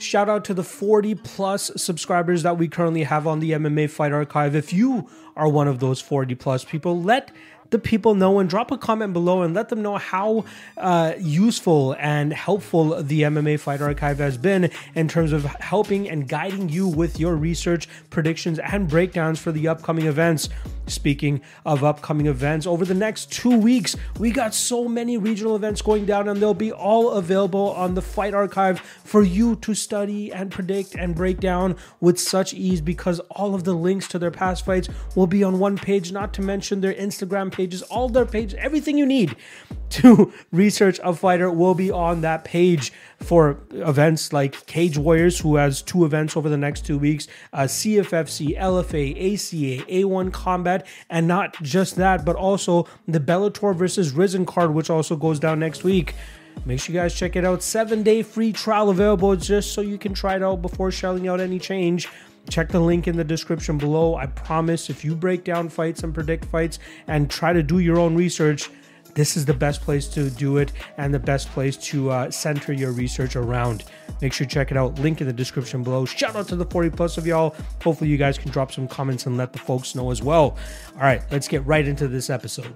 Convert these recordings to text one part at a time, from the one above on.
Shout out to the 40 plus subscribers that we currently have on the MMA Fight Archive. If you are one of those 40 plus people, let the people know and drop a comment below and let them know how uh, useful and helpful the MMA Fight Archive has been in terms of helping and guiding you with your research, predictions, and breakdowns for the upcoming events. Speaking of upcoming events, over the next two weeks, we got so many regional events going down, and they'll be all available on the Fight Archive for you to study and predict and break down with such ease because all of the links to their past fights will be on one page, not to mention their Instagram pages, all their pages, everything you need to research a fighter will be on that page for events like Cage Warriors, who has two events over the next two weeks, uh, CFFC, LFA, ACA, A1 Combat, and not just that, but also the Bellator versus Rizin card, which also goes down next week. Make sure you guys check it out. Seven day free trial available just so you can try it out before shelling out any change. Check the link in the description below. I promise if you break down fights and predict fights and try to do your own research, this is the best place to do it and the best place to uh, center your research around. Make sure you check it out. Link in the description below. Shout out to the 40 plus of y'all. Hopefully, you guys can drop some comments and let the folks know as well. All right, let's get right into this episode.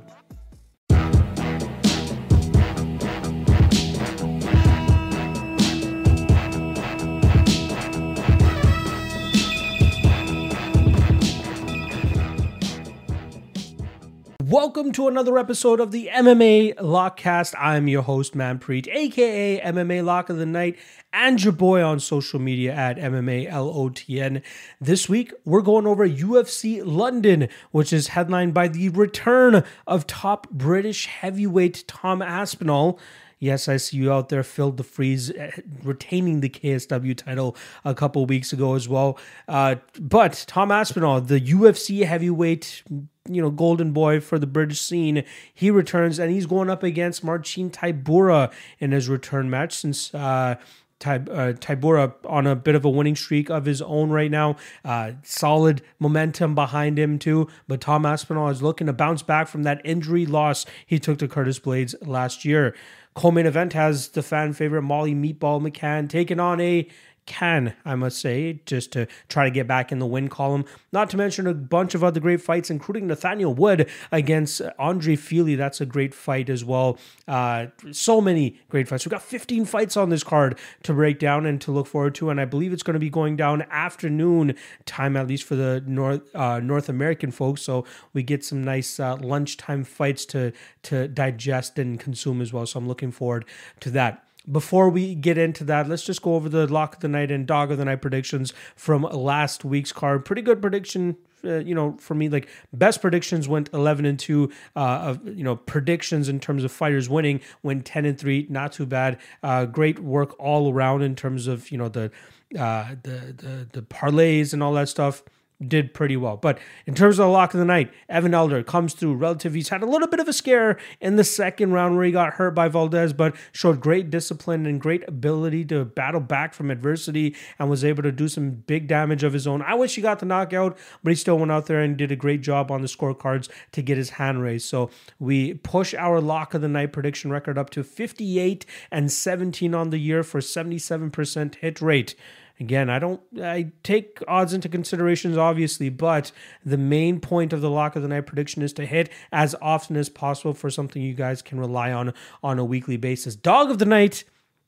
Welcome to another episode of the MMA Lockcast. I'm your host, Manpreet, aka MMA Lock of the Night, and your boy on social media at MMA LOTN. This week, we're going over UFC London, which is headlined by the return of top British heavyweight Tom Aspinall. Yes, I see you out there, Phil DeFries, eh, retaining the KSW title a couple weeks ago as well. Uh, but Tom Aspinall, the UFC heavyweight you know, golden boy for the British scene. He returns and he's going up against Marcin Tybura in his return match since uh, Ty, uh, Tybura on a bit of a winning streak of his own right now. Uh, solid momentum behind him too. But Tom Aspinall is looking to bounce back from that injury loss he took to Curtis Blaydes last year. Co-main event has the fan favorite Molly Meatball McCann taking on a can, I must say, just to try to get back in the win column. Not to mention a bunch of other great fights, including Nathaniel Wood against Andre Fili. That's a great fight as well. Uh, so many great fights. We've got 15 fights on this card to break down and to look forward to, and I believe it's going to be going down afternoon time, at least for the North uh, North American folks. So we get some nice uh, lunchtime fights to to digest and consume as well. So I'm looking forward to that before we get into that, let's just go over the lock of the night and dog of the night predictions from last week's card. Pretty good prediction uh, you know, for me, like best predictions went 11 and 2. Uh, of you know, predictions in terms of fighters winning went 10 and 3. Not too bad. Uh, great work all around in terms of you know the uh, the the the parlays and all that stuff did pretty well. But in terms of the lock of the night, Evan Elder comes through relative. He's had a little bit of a scare in the second round where he got hurt by Valdez, but showed great discipline and great ability to battle back from adversity and was able to do some big damage of his own. I wish he got the knockout, but he still went out there and did a great job on the scorecards to get his hand raised. So we push our lock of the night prediction record up to 58 and 17 on the year for 77% hit rate. Again, I don't I take odds into considerations obviously, but the main point of the lock of the night prediction is to hit as often as possible for something you guys can rely on on a weekly basis. Dog of the night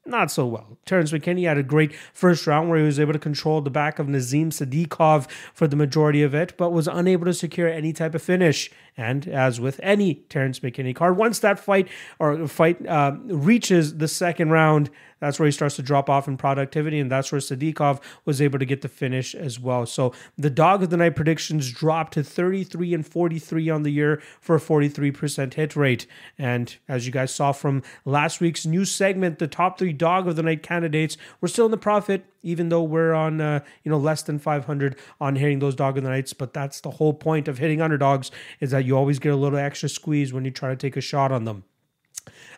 not so well. Terrence McKinney had a great first round where he was able to control the back of Nazim Sadykhov for the majority of it, but was unable to secure any type of finish. And as with any Terrence McKinney card, once that fight or fight uh, reaches the second round, that's where he starts to drop off in productivity, and that's where Sadykhov was able to get the finish as well. So the dog of the night predictions dropped to 33 and 43 on the year for a 43% hit rate. And as you guys saw from last week's new segment, the top three dog of the night candidates were still in the profit, even though we're on uh, you know less than 500 on hitting those dog of the nights. But that's the whole point of hitting underdogs is that you always get a little extra squeeze when you try to take a shot on them.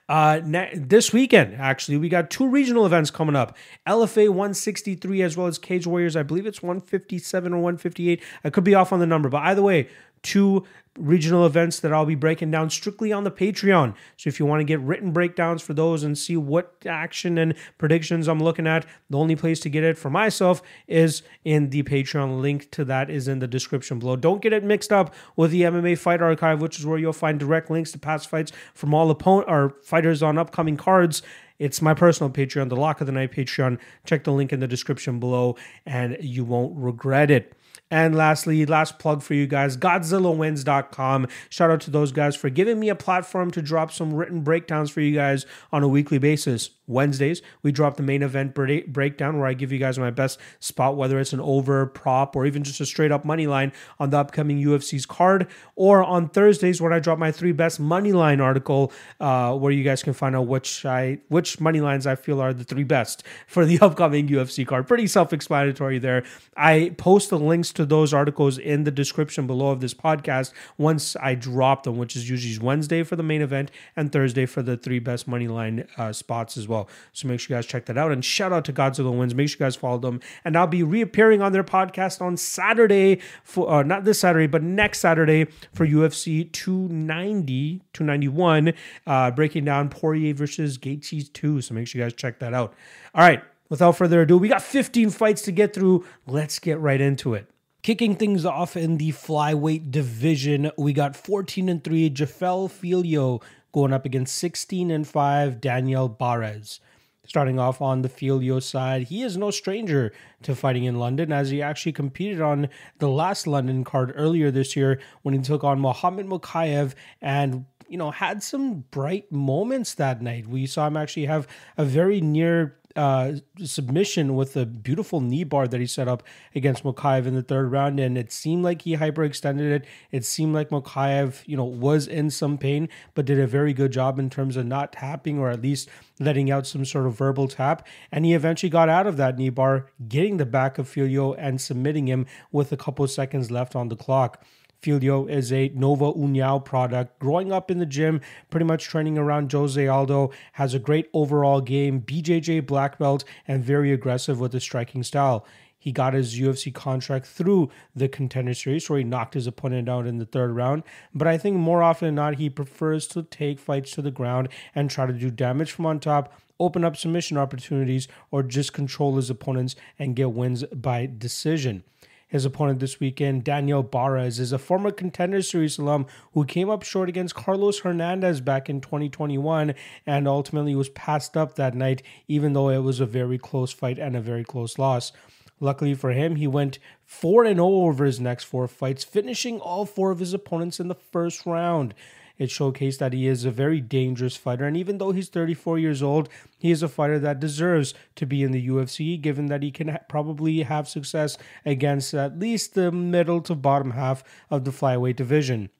Uh, ne- this weekend, actually, we got two regional events coming up LFA 163 as well as Cage Warriors. I believe it's 157 or 158. I could be off on the number, but either way, two regional events that I'll be breaking down strictly on the Patreon. So if you want to get written breakdowns for those and see what action and predictions I'm looking at, the only place to get it for myself is in the Patreon. Link to that is in the description below. Don't get it mixed up with the MMA Fight Archive, which is where you'll find direct links to past fights from all opponent or fighters on upcoming cards. It's my personal Patreon, the Lock of the Night Patreon. Check the link in the description below, and you won't regret it. And lastly, last plug for you guys, GodzillaWins.com. Shout out to those guys for giving me a platform to drop some written breakdowns for you guys on a weekly basis. Wednesdays, we drop the main event breakdown where I give you guys my best spot, whether it's an over, prop, or even just a straight up money line on the upcoming UFC's card. Or on Thursdays, when I drop my three best money line article, uh, where you guys can find out which I which money lines I feel are the three best for the upcoming UFC card. Pretty self explanatory there. I post the links to those articles in the description below of this podcast once I drop them, which is usually Wednesday for the main event and Thursday for the three best money line uh, spots as well. So make sure you guys check that out. And shout out to Godzilla Wins. Make sure you guys follow them. And I'll be reappearing on their podcast on Saturday for uh, not this Saturday, but next Saturday for UFC 290, 291, uh, breaking down Poirier versus Gaethje 2. So make sure you guys check that out. All right. Without further ado, we got 15 fights to get through. Let's get right into it. Kicking things off in the flyweight division, we got 14 and 3 Jafel Filho going up against 16 and 5 Daniel Barez. Starting off on the Filho side, he is no stranger to fighting in London as he actually competed on the last London card earlier this year when he took on Mohammed Mokaev and you know had some bright moments that night. We saw him actually have a very near uh, submission with a beautiful knee bar that he set up against Mokaev in the third round, and it seemed like he hyperextended it. It seemed like Mokaev, you know, was in some pain, but did a very good job in terms of not tapping or at least letting out some sort of verbal tap. And he eventually got out of that knee bar, getting the back of Filho and submitting him with a couple seconds left on the clock. Filho is a Nova União product. Growing up in the gym, pretty much training around Jose Aldo, has a great overall game, BJJ black belt, and very aggressive with his striking style. He got his UFC contract through the contender series where he knocked his opponent out in the third round. But I think more often than not, he prefers to take fights to the ground and try to do damage from on top, open up submission opportunities, or just control his opponents and get wins by decision. His opponent this weekend, Daniel Barez, is a former contender series alum who came up short against Carlos Hernandez back in 2021 and ultimately was passed up that night, even though it was a very close fight and a very close loss. Luckily for him, he went 4 0 over his next four fights, finishing all four of his opponents in the first round. It showcased that he is a very dangerous fighter. And even though he's 34 years old, he is a fighter that deserves to be in the UFC, given that he can ha- probably have success against at least the middle to bottom half of the flyweight division.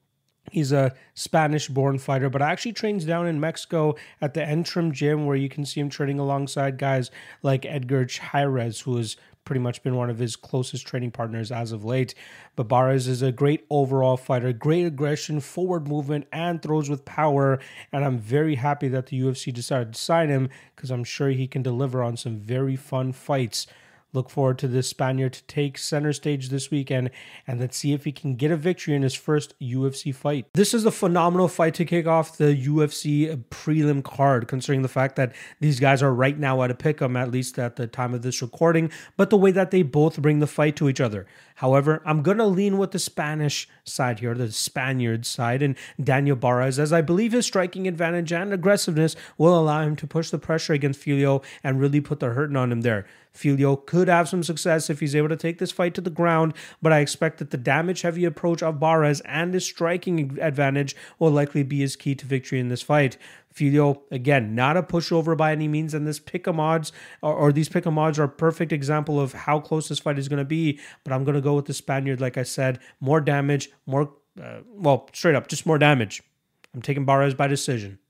He's a Spanish born fighter, but actually trains down in Mexico at the Entram gym where you can see him training alongside guys like Edgar Chairez, who is pretty much been one of his closest training partners as of late. But Barez is a great overall fighter, great aggression, forward movement, and throws with power. And I'm very happy that the UFC decided to sign him because I'm sure he can deliver on some very fun fights. Look forward to this Spaniard to take center stage this weekend and let's see if he can get a victory in his first UFC fight. This is a phenomenal fight to kick off the UFC prelim card, considering the fact that these guys are right now at a pick 'em, at least at the time of this recording, but the way that they both bring the fight to each other. However, I'm going to lean with the Spanish side here, the Spaniard side, and Daniel Barez, as I believe his striking advantage and aggressiveness will allow him to push the pressure against Filho and really put the hurting on him there. Filho could have some success if he's able to take this fight to the ground, but I expect that the damage heavy approach of Barez and his striking advantage will likely be his key to victory in this fight. Filho, again, not a pushover by any means, and this pick odds or, or these pick odds are a perfect example of how close this fight is going to be. But I'm going to go with the Spaniard, like I said, more damage, more, uh, well, straight up, just more damage. I'm taking Barez by decision.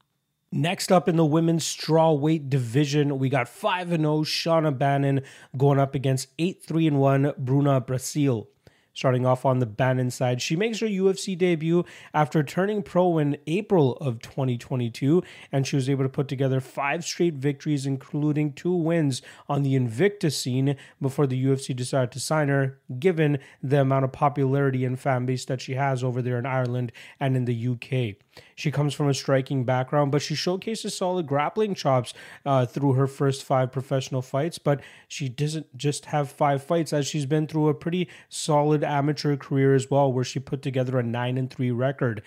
Next up in the women's strawweight division, we got 5 0 Shauna Bannon going up against 8 3 1 Bruna Brasil. Starting off on the Bannon side, she makes her UFC debut after turning pro in April of 2022, and she was able to put together five straight victories, including two wins on the Invicta scene before the UFC decided to sign her, given the amount of popularity and fan base that she has over there in Ireland and in the UK. She comes from a striking background, but she showcases solid grappling chops uh, through her first five professional fights. But she doesn't just have five fights, as she's been through a pretty solid amateur career as well, where she put together a nine and three record.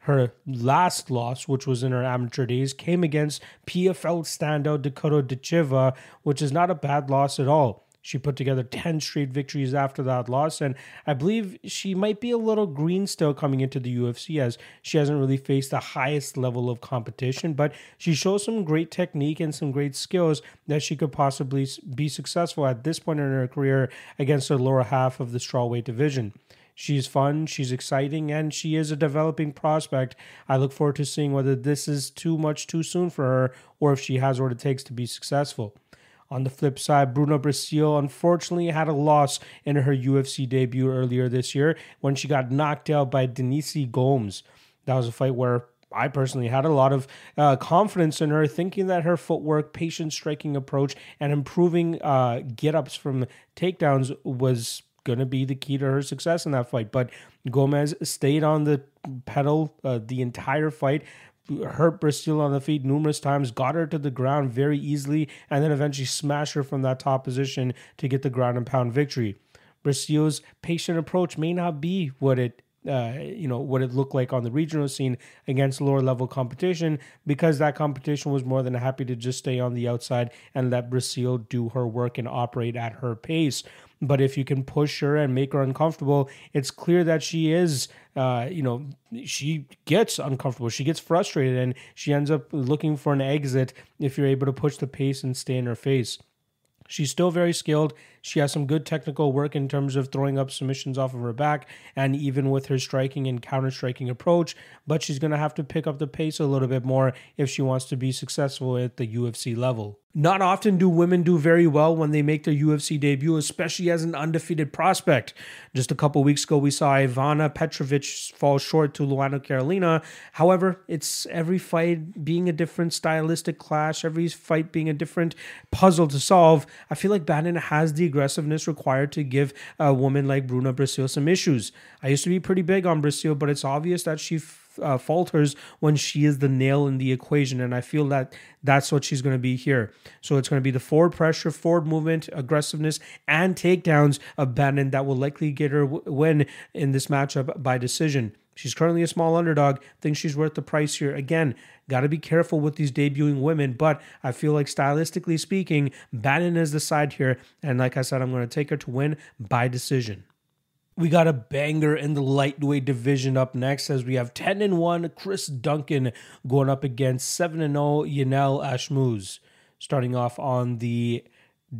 Her last loss, which was in her amateur days, came against PFL standout Dakota Ditcheva, which is not a bad loss at all. She put together 10 straight victories after that loss, and I believe she might be a little green still coming into the UFC as she hasn't really faced the highest level of competition, but she shows some great technique and some great skills that she could possibly be successful at this point in her career against the lower half of the strawweight division. She's fun, she's exciting, and she is a developing prospect. I look forward to seeing whether this is too much too soon for her or if she has what it takes to be successful. On the flip side, Bruna Brasil unfortunately had a loss in her UFC debut earlier this year when she got knocked out by Denise Gomes. That was a fight where I personally had a lot of uh, confidence in her, thinking that her footwork, patient striking approach, and improving uh, get ups from takedowns was going to be the key to her success in that fight. But Gomes stayed on the pedal uh, the entire fight, hurt Brasil on the feet numerous times, got her to the ground very easily, and then eventually smashed her from that top position to get the ground and pound victory. Brasil's patient approach may not be what it uh, you know what it looked like on the regional scene against lower level competition because that competition was more than happy to just stay on the outside and let Brasil do her work and operate at her pace. But if you can push her and make her uncomfortable, it's clear that she is, uh, you know, she gets uncomfortable. She gets frustrated and she ends up looking for an exit if you're able to push the pace and stay in her face. She's still very skilled. She has some good technical work in terms of throwing up submissions off of her back and even with her striking and counter striking approach, but she's going to have to pick up the pace a little bit more if she wants to be successful at the UFC level. Not often do women do very well when they make their UFC debut, especially as an undefeated prospect. Just a couple weeks ago, we saw Ivana Petrovic fall short to Luana Carolina. However, it's every fight being a different stylistic clash, every fight being a different puzzle to solve. I feel like Bannon has the aggressiveness required to give a woman like Bruna Brasil some issues. I used to be pretty big on Brasil, but it's obvious that she uh, falters when she is the nail in the equation. And I feel that that's what she's going to be here. So it's going to be the forward pressure, forward movement, aggressiveness, and takedowns of Bannon that will likely get her w- win in this matchup by decision. She's currently a small underdog. Thinks she's worth the price here. Again, got to be careful with these debuting women, but I feel like stylistically speaking, Bannon is the side here. And like I said, I'm going to take her to win by decision. We got a banger in the lightweight division up next as we have 10 and 1 Chris Duncan going up against 7 and 0 Yanal Ashmouz Starting off on the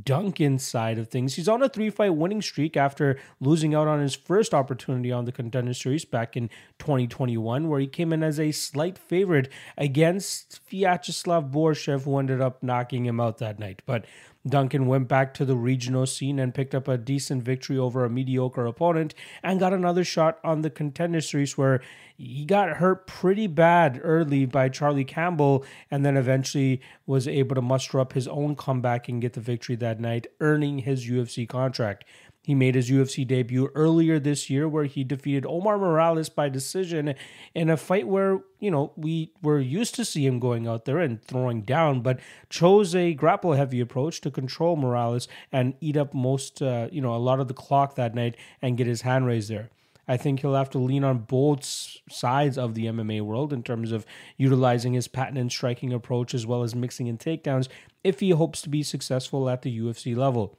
Duncan side of things, he's on a three fight winning streak after losing out on his first opportunity on the contender series back in 2021, where he came in as a slight favorite against Vyacheslav Borshev, who ended up knocking him out that night. But Duncan went back to the regional scene and picked up a decent victory over a mediocre opponent and got another shot on the contender series where he got hurt pretty bad early by Charlie Campbell and then eventually was able to muster up his own comeback and get the victory that night, earning his UFC contract. He made his UFC debut earlier this year where he defeated Omar Morales by decision in a fight where, you know, we were used to see him going out there and throwing down, but chose a grapple heavy approach to control Morales and eat up most, uh, you know, a lot of the clock that night and get his hand raised there. I think he'll have to lean on both sides of the MMA world in terms of utilizing his patented striking approach as well as mixing in takedowns if he hopes to be successful at the UFC level.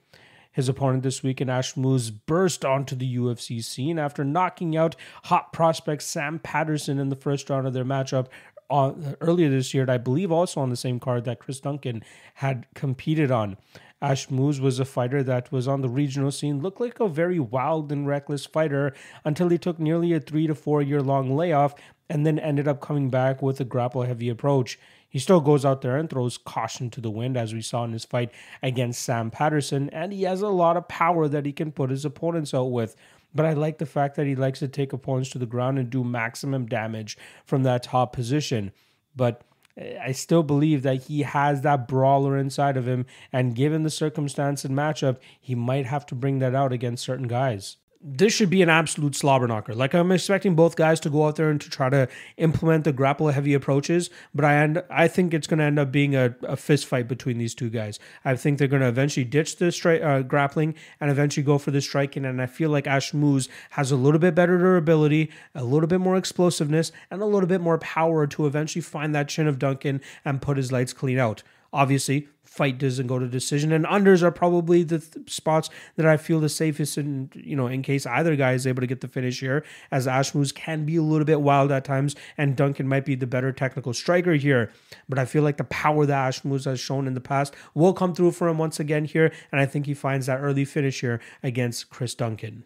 His opponent this week in Ashmouz burst onto the UFC scene after knocking out hot prospect Sam Patterson in the first round of their matchup on, earlier this year, and I believe also on the same card that Chris Duncan had competed on. Ashmouz was a fighter that was on the regional scene, looked like a very wild and reckless fighter until he took nearly a three to four year long layoff and then ended up coming back with a grapple heavy approach. He still goes out there and throws caution to the wind, as we saw in his fight against Sam Patterson, and he has a lot of power that he can put his opponents out with. but I like the fact that he likes to take opponents to the ground and do maximum damage from that top position. But eh, I still believe that he has that brawler inside of him, and given the circumstance and matchup, he might have to bring that out against certain guys this should be an absolute slobber knocker. Like I'm expecting both guys to go out there and to try to implement the grapple heavy approaches, but I end, I think it's going to end up being a, a fist fight between these two guys. I think they're going to eventually ditch the stri- uh, grappling and eventually go for the striking. And I feel like Ashmouz has a little bit better durability, a little bit more explosiveness, and a little bit more power to eventually find that chin of Duncan and put his lights clean out. Obviously, fight doesn't go to decision, and unders are probably the th- spots that I feel the safest in you know in case either guy is able to get the finish here, as Ashmouz can be a little bit wild at times, and Duncan might be the better technical striker here. But I feel like the power that Ashmouz has shown in the past will come through for him once again here, and I think he finds that early finish here against Chris Duncan.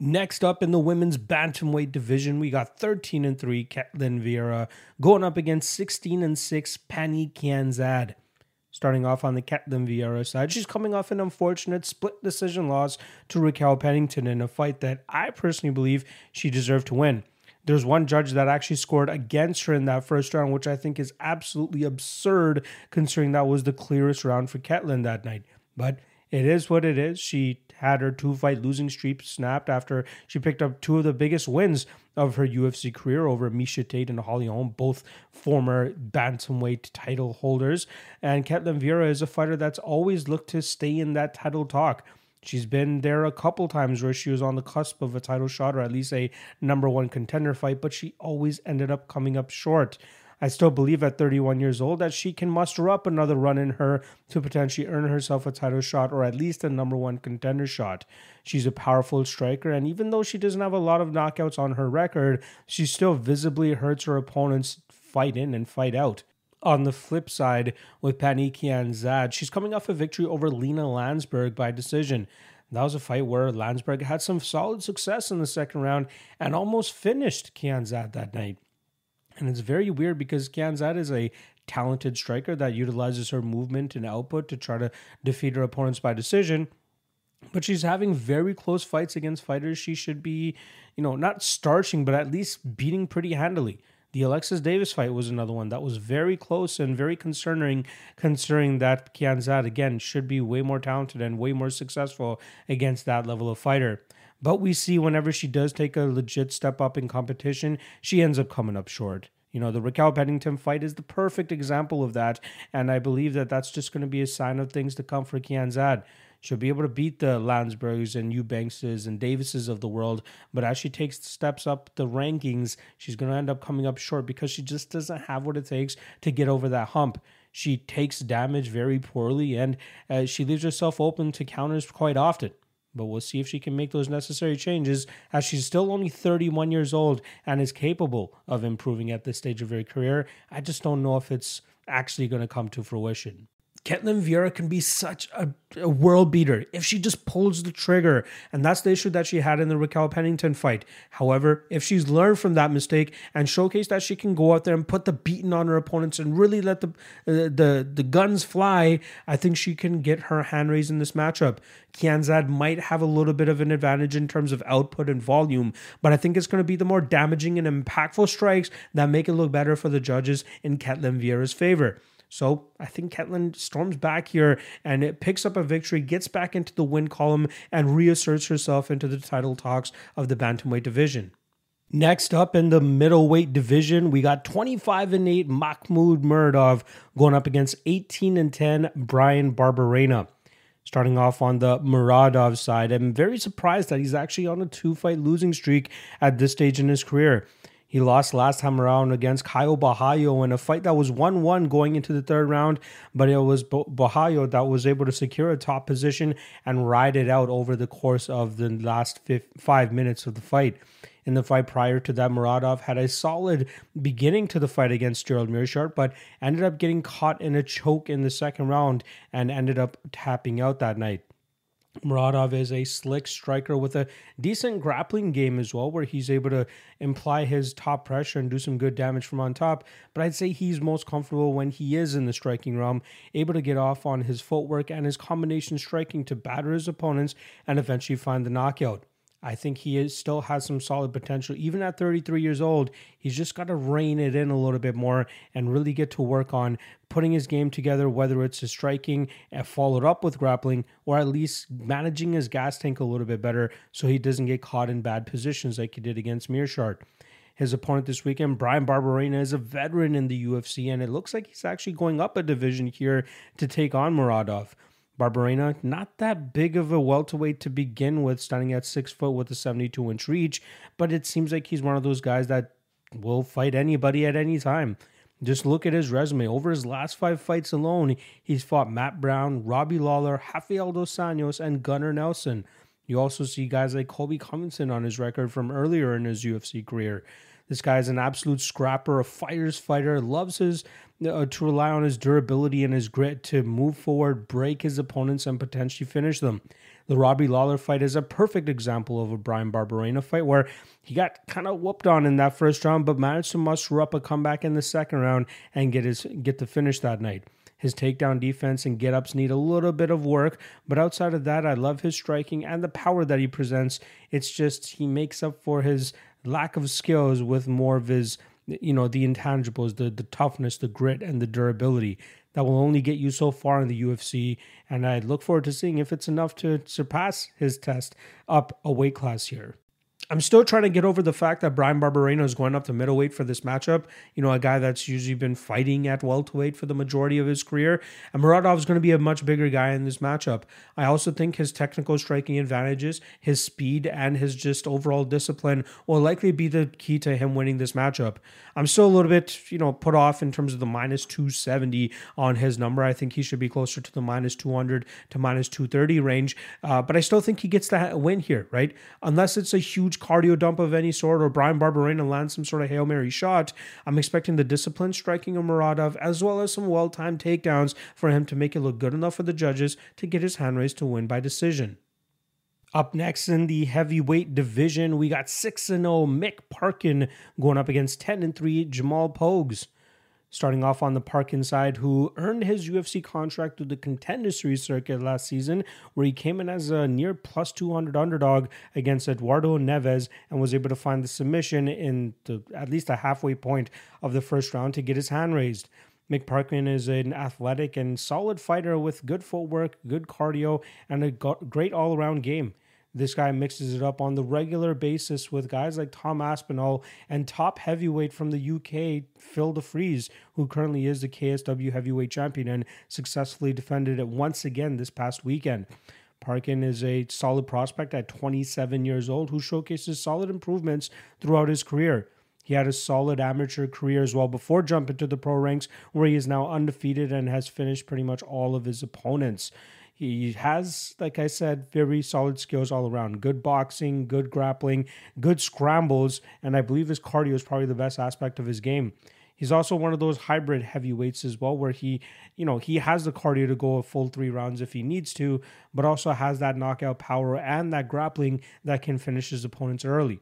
Next up in the women's bantamweight division, we got 13 and 3 Ketlen Vieira going up against 16 and 6 Pannie Kianzad. Starting off on the Ketlen Vieira side, she's coming off an unfortunate split decision loss to Raquel Pennington in a fight that I personally believe she deserved to win. There's one judge that actually scored against her in that first round, which I think is absolutely absurd considering that was the clearest round for Ketlen that night. But it is what it is. She had her two fight losing streak snapped after she picked up two of the biggest wins of her UFC career over Miesha Tate and Holly Holm, both former bantamweight title holders. And Ketlen Vieira is a fighter that's always looked to stay in that title talk. She's been there a couple times where she was on the cusp of a title shot or at least a number one contender fight, but she always ended up coming up short. I still believe at 31 years old that she can muster up another run in her to potentially earn herself a title shot or at least a number one contender shot. She's a powerful striker, and even though she doesn't have a lot of knockouts on her record, she still visibly hurts her opponents fight in and fight out. On the flip side, with Pannie Zad. she's coming off a victory over Lina Länsberg by decision. That was a fight where Länsberg had some solid success in the second round and almost finished Kianzad that night. And it's very weird because Kianzad is a talented striker that utilizes her movement and output to try to defeat her opponents by decision. But she's having very close fights against fighters she should be, you know, not starching, but at least beating pretty handily. The Alexis Davis fight was another one that was very close and very concerning, considering that Kianzad, again, should be way more talented and way more successful against that level of fighter. But we see whenever she does take a legit step up in competition, she ends up coming up short. You know, the Raquel Pennington fight is the perfect example of that. And I believe that that's just going to be a sign of things to come for Kianzad. She'll be able to beat the Länsbergs and Eubankses and Davises of the world. But as she takes steps up the rankings, she's going to end up coming up short because she just doesn't have what it takes to get over that hump. She takes damage very poorly and uh, she leaves herself open to counters quite often. But we'll see if she can make those necessary changes as she's still only 31 years old and is capable of improving at this stage of her career. I just don't know if it's actually going to come to fruition. Ketlen Vieira can be such a, a, world beater if she just pulls the trigger. And that's the issue that she had in the Raquel Pennington fight. However, if she's learned from that mistake and showcased that she can go out there and put the beating on her opponents and really let the, uh, the, the guns fly, I think she can get her hand raised in this matchup. Kianzad might have a little bit of an advantage in terms of output and volume, but I think it's going to be the more damaging and impactful strikes that make it look better for the judges in Ketlen Vieira's favor. So I think Ketlen storms back here and it picks up a victory, gets back into the win column, and reasserts herself into the title talks of the Bantamweight division. Next up in the middleweight division, we got 25 and 8 Mahmoud Muradov going up against 18 and 10 Brian Barberena. Starting off on the Muradov side, I'm very surprised that he's actually on a two fight losing streak at this stage in his career. He lost last time around against Caio Borralho in a fight that was 1 1 going into the third round, but it was Borralho that was able to secure a top position and ride it out over the course of the last five minutes of the fight. In the fight prior to that, Muradov had a solid beginning to the fight against Gerald Meerschaert, but ended up getting caught in a choke in the second round and ended up tapping out that night. Muradov is a slick striker with a decent grappling game as well, where he's able to imply his top pressure and do some good damage from on top. But I'd say he's most comfortable when he is in the striking realm, able to get off on his footwork and his combination striking to batter his opponents and eventually find the knockout. I think he is, still has some solid potential. Even at 33 years old, he's just got to rein it in a little bit more and really get to work on putting his game together, whether it's his striking and followed up with grappling, or at least managing his gas tank a little bit better so he doesn't get caught in bad positions like he did against Meerschaert. His opponent this weekend, Brian Barberena, is a veteran in the UFC, and it looks like he's actually going up a division here to take on Muradov. Barberena, not that big of a welterweight to begin with, standing at six foot with a 72 inch reach, but it seems like he's one of those guys that will fight anybody at any time. Just look at his resume. Over his last five fights alone, he's fought Matt Brown, Robbie Lawler, Rafael dos Anjos, and Gunnar Nelson. You also see guys like Colby Covington on his record from earlier in his UFC career. This guy is an absolute scrapper, a fighter's fighter, loves his uh, to rely on his durability and his grit to move forward, break his opponents, and potentially finish them. The Robbie Lawler fight is a perfect example of a Brian Barberena fight where he got kind of whooped on in that first round, but managed to muster up a comeback in the second round and get his get the finish that night. His takedown defense and get ups need a little bit of work, but outside of that, I love his striking and the power that he presents. It's just he makes up for his lack of skills with more of his you know the intangibles the the toughness the grit and the durability that will only get you so far in the UFC and I look forward to seeing if it's enough to surpass his test up a weight class here I'm still trying to get over the fact that Brian Barberena is going up to middleweight for this matchup. You know, a guy that's usually been fighting at welterweight for the majority of his career. And Muradov is going to be a much bigger guy in this matchup. I also think his technical striking advantages, his speed, and his just overall discipline will likely be the key to him winning this matchup. I'm still a little bit, you know, put off in terms of the minus 270 on his number. I think he should be closer to the minus 200 to minus 230 range. Uh, but I still think he gets that win here, right? Unless it's a huge cardio dump of any sort or Brian Barberena lands some sort of Hail Mary shot, I'm expecting the disciplined striking of Muradov as well as some well timed takedowns for him to make it look good enough for the judges to get his hand raised to win by decision. Up next in the heavyweight division, we got 6 0 Mick Parkin going up against 10 3 Jamal Pogues. Starting off on the Parkin side, who earned his UFC contract through the Contender Series circuit last season, where he came in as a near plus 200 underdog against Eduardo Neves and was able to find the submission in the, at least a halfway point of the first round to get his hand raised. Mick Parkin is an athletic and solid fighter with good footwork, good cardio, and a great all around game. This guy mixes it up on the regular basis with guys like Tom Aspinall and top heavyweight from the UK, Phil DeFries, who currently is the KSW heavyweight champion and successfully defended it once again this past weekend. Parkin is a solid prospect at 27 years old who showcases solid improvements throughout his career. He had a solid amateur career as well before jumping to the pro ranks, where he is now undefeated and has finished pretty much all of his opponents. He has, like I said, very solid skills all around. Good boxing, good grappling, good scrambles, and I believe his cardio is probably the best aspect of his game. He's also one of those hybrid heavyweights as well, where he, you know, he has the cardio to go a full three rounds if he needs to, but also has that knockout power and that grappling that can finish his opponents early.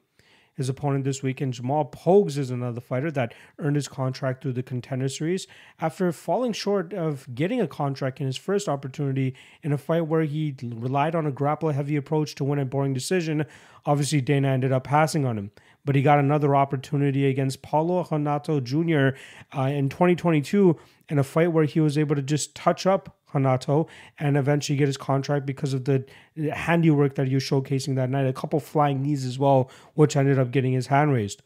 His opponent this weekend, Jamal Pogues, is another fighter that earned his contract through the Contender Series after falling short of getting a contract in his first opportunity in a fight where he relied on a grapple heavy approach to win a boring decision. Obviously, Dana ended up passing on him but he got another opportunity against Paulo Renato Jr. Uh, in 2022 in a fight where he was able to just touch up Renato and eventually get his contract because of the handiwork that he was showcasing that night. A couple flying knees as well, which ended up getting his hand raised.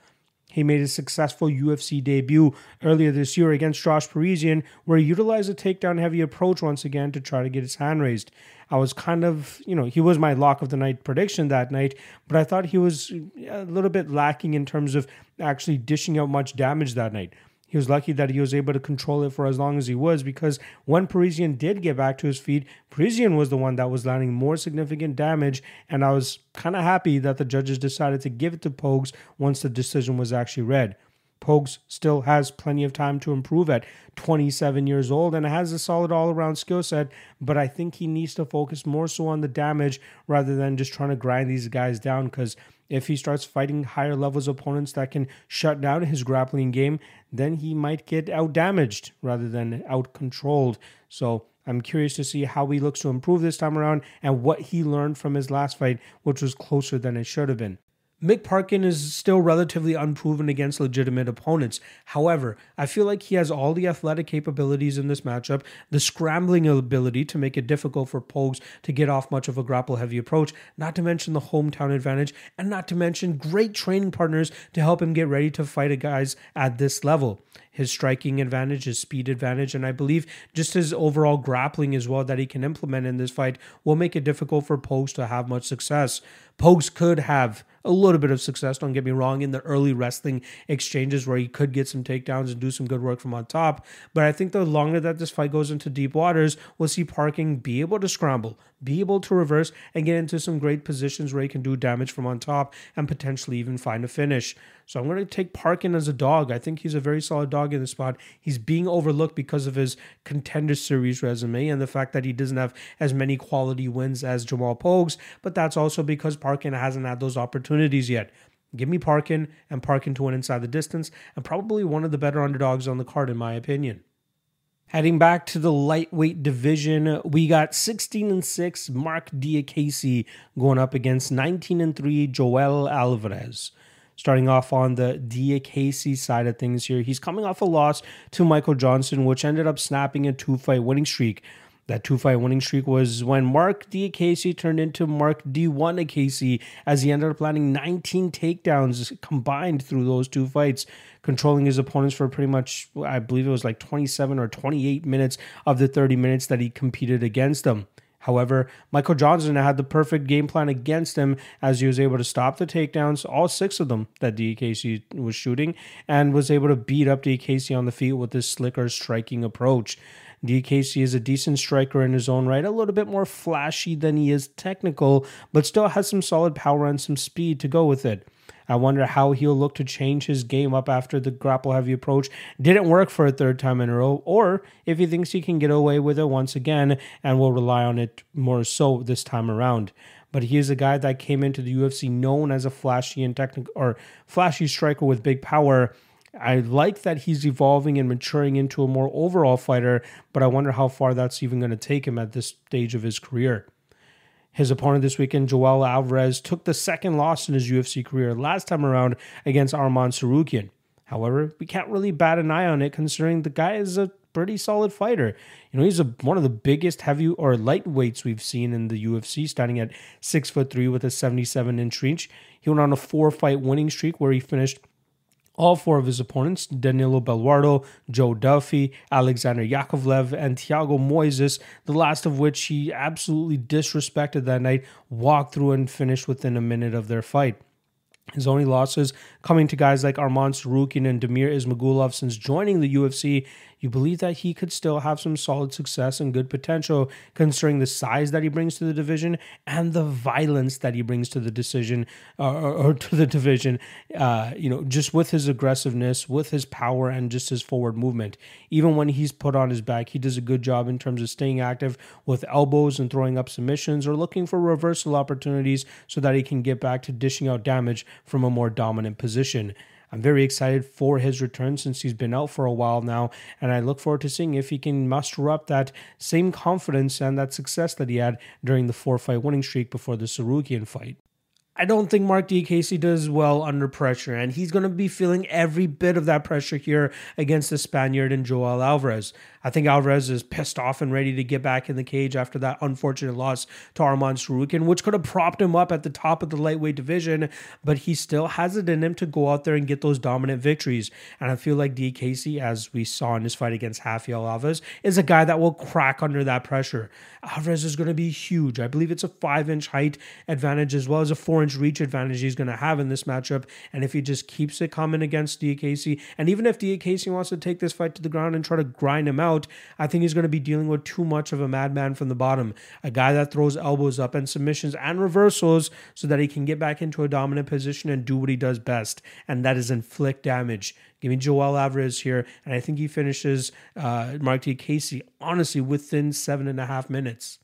He made his successful UFC debut earlier this year against Josh Parisian, where he utilized a takedown heavy approach once again to try to get his hand raised. I was kind of, you know, he was my lock of the night prediction that night, but I thought he was a little bit lacking in terms of actually dishing out much damage that night. He was lucky that he was able to control it for as long as he was because when Parisian did get back to his feet, Parisian was the one that was landing more significant damage. And I was kind of happy that the judges decided to give it to Pogues once the decision was actually read. Pogues still has plenty of time to improve at 27 years old and has a solid all around skill set, but I think he needs to focus more so on the damage rather than just trying to grind these guys down because if he starts fighting higher levels opponents that can shut down his grappling game, then he might get out damaged rather than out controlled. So I'm curious to see how he looks to improve this time around and what he learned from his last fight, which was closer than it should have been. Mick Parkin is still relatively unproven against legitimate opponents. However, I feel like he has all the athletic capabilities in this matchup, the scrambling ability to make it difficult for Pogues to get off much of a grapple heavy approach, not to mention the hometown advantage, and not to mention great training partners to help him get ready to fight a guys at this level his striking advantage, his speed advantage, and I believe just his overall grappling as well that he can implement in this fight will make it difficult for Pogues to have much success. Pogues could have a little bit of success, don't get me wrong, in the early wrestling exchanges where he could get some takedowns and do some good work from on top. But I think the longer that this fight goes into deep waters, we'll see Parkin be able to scramble, be able to reverse, and get into some great positions where he can do damage from on top and potentially even find a finish. So I'm going to take Parkin as a dog. I think he's a very solid dog in the spot. He's being overlooked because of his contender series resume and the fact that he doesn't have as many quality wins as Jamal Pogues, but that's also because Parkin hasn't had those opportunities yet. Give me Parkin and Parkin to win inside the distance, and probably one of the better underdogs on the card, in my opinion. Heading back to the lightweight division, we got 16 and 6 Mark Diakiese going up against 19 and 3 Joel Alvarez. Starting off on the Diakiese side of things here, he's coming off a loss to Michael Johnson, which ended up snapping a two fight winning streak. That two fight winning streak was when Mark Diakiese turned into Mark D1 Casey as he ended up landing 19 takedowns combined through those two fights, controlling his opponents for pretty much, I believe it was like 27 or 28 minutes of the 30 minutes that he competed against them. However, Michael Johnson had the perfect game plan against him as he was able to stop the takedowns, all six of them that Diakiese was shooting, and was able to beat up Diakiese on the feet with his slicker striking approach. Diakiese is a decent striker in his own right, a little bit more flashy than he is technical, but still has some solid power and some speed to go with it. I wonder how he'll look to change his game up after the grapple heavy approach didn't work for a third time in a row, or if he thinks he can get away with it once again and will rely on it more so this time around. But he is a guy that came into the UFC known as a flashy and technical or flashy striker with big power. I like that he's evolving and maturing into a more overall fighter, but I wonder how far that's even going to take him at this stage of his career. His opponent this weekend, Joel Alvarez, took the second loss in his UFC career last time around against Arman Tsarukyan. However, we can't really bat an eye on it considering the guy is a pretty solid fighter. You know, he's a, one of the biggest heavy or lightweights we've seen in the UFC, standing at six foot three with a 77 inch reach. He went on a four fight winning streak where he finished all four of his opponents, Danilo Belluardo, Joe Duffy, Alexander Yakovlev, and Thiago Moises, the last of which he absolutely disrespected that night, walked through and finished within a minute of their fight. His only losses coming to guys like Arman Tsarukyan and Damir Ismagulov since joining the UFC, you believe that he could still have some solid success and good potential considering the size that he brings to the division and the violence that he brings to the decision uh, or, or, to the division. Uh, you know, just with his aggressiveness, with his power, and just his forward movement. Even when he's put on his back, he does a good job in terms of staying active with elbows and throwing up submissions or looking for reversal opportunities so that he can get back to dishing out damage from a more dominant position. I'm very excited for his return since he's been out for a while now, and I look forward to seeing if he can muster up that same confidence and that success that he had during the four fight winning streak before the Tsarukyan fight. I don't think Mark Diakiese does well under pressure, and he's going to be feeling every bit of that pressure here against the Spaniard and Joel Alvarez. I think Alvarez is pissed off and ready to get back in the cage after that unfortunate loss to Arman Tsarukyan, which could have propped him up at the top of the lightweight division, but he still has it in him to go out there and get those dominant victories. And I feel like Diakiese, as we saw in his fight against Rafael Alves, is a guy that will crack under that pressure. Alvarez is going to be huge. I believe it's a five inch height advantage as well as a four reach advantage he's going to have in this matchup. And if he just keeps it coming against Diakiese, and even if Diakiese wants to take this fight to the ground and try to grind him out, I think he's going to be dealing with too much of a madman from the bottom. A guy that throws elbows up and submissions and reversals so that he can get back into a dominant position and do what he does best, and that is inflict damage. Give me Joel Alvarez here, and I think he finishes uh, Mark Diakiese honestly within seven and a half minutes.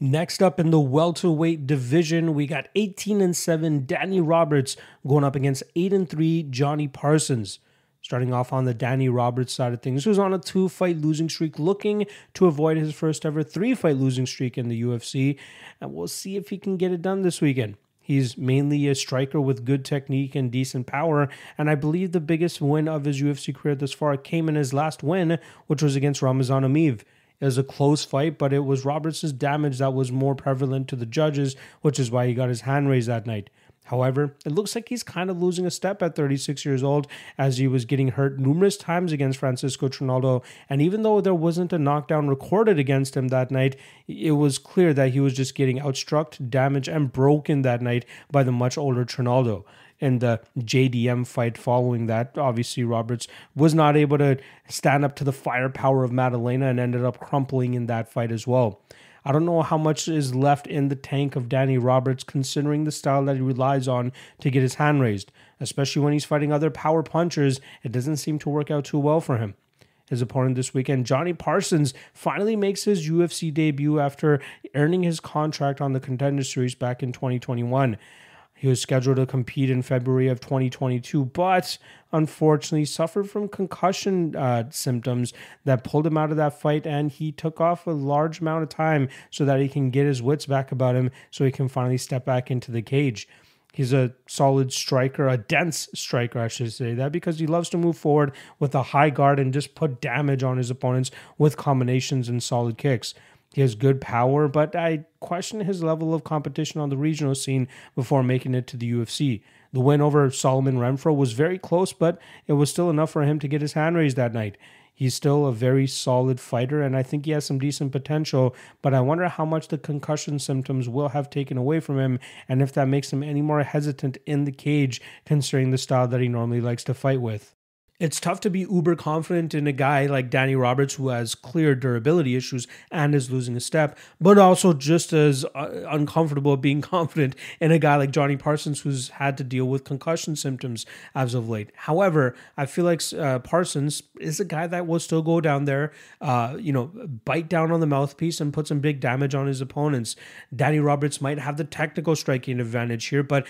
Next up in the welterweight division, we got 18 and 7 Danny Roberts going up against 8 and 3 Johnny Parsons. Starting off on the Danny Roberts side of things, who's on a two fight losing streak, looking to avoid his first ever three fight losing streak in the UFC. And we'll see if he can get it done this weekend. He's mainly a striker with good technique and decent power, and I believe the biggest win of his UFC career thus far came in his last win, which was against Ramazan Emeev. It was a close fight, but it was Roberts' damage that was more prevalent to the judges, which is why he got his hand raised that night. However, it looks like he's kind of losing a step at 36 years old as he was getting hurt numerous times against Francisco Trinaldo. And even though there wasn't a knockdown recorded against him that night, it was clear that he was just getting outstruck, damaged, and broken that night by the much older Trinaldo in the JDM fight following that. Obviously, Roberts was not able to stand up to the firepower of Maddalena and ended up crumpling in that fight as well. I don't know how much is left in the tank of Danny Roberts, considering the style that he relies on to get his hand raised. Especially when he's fighting other power punchers, it doesn't seem to work out too well for him. His opponent this weekend, Johnny Parsons, finally makes his UFC debut after earning his contract on the Contender Series back in 2021. He was scheduled to compete in February of 2022, but unfortunately suffered from concussion uh, symptoms that pulled him out of that fight, and he took off a large amount of time so that he can get his wits back about him, so he can finally step back into the cage. He's a solid striker, a dense striker, I should say that, because he loves to move forward with a high guard and just put damage on his opponents with combinations and solid kicks. He has good power, but I question his level of competition on the regional scene before making it to the UFC. The win over Solomon Renfro was very close, but it was still enough for him to get his hand raised that night. He's still a very solid fighter, and I think he has some decent potential. But I wonder how much the concussion symptoms will have taken away from him, and if that makes him any more hesitant in the cage, considering the style that he normally likes to fight with it's tough to be uber confident in a guy like Danny Roberts who has clear durability issues and is losing a step, but also just as uh, uncomfortable being confident in a guy like Johnny Parsons who's had to deal with concussion symptoms as of late. However, I feel like uh, Parsons is a guy that will still go down there, uh, you know, bite down on the mouthpiece and put some big damage on his opponents. Danny Roberts might have the technical striking advantage here, but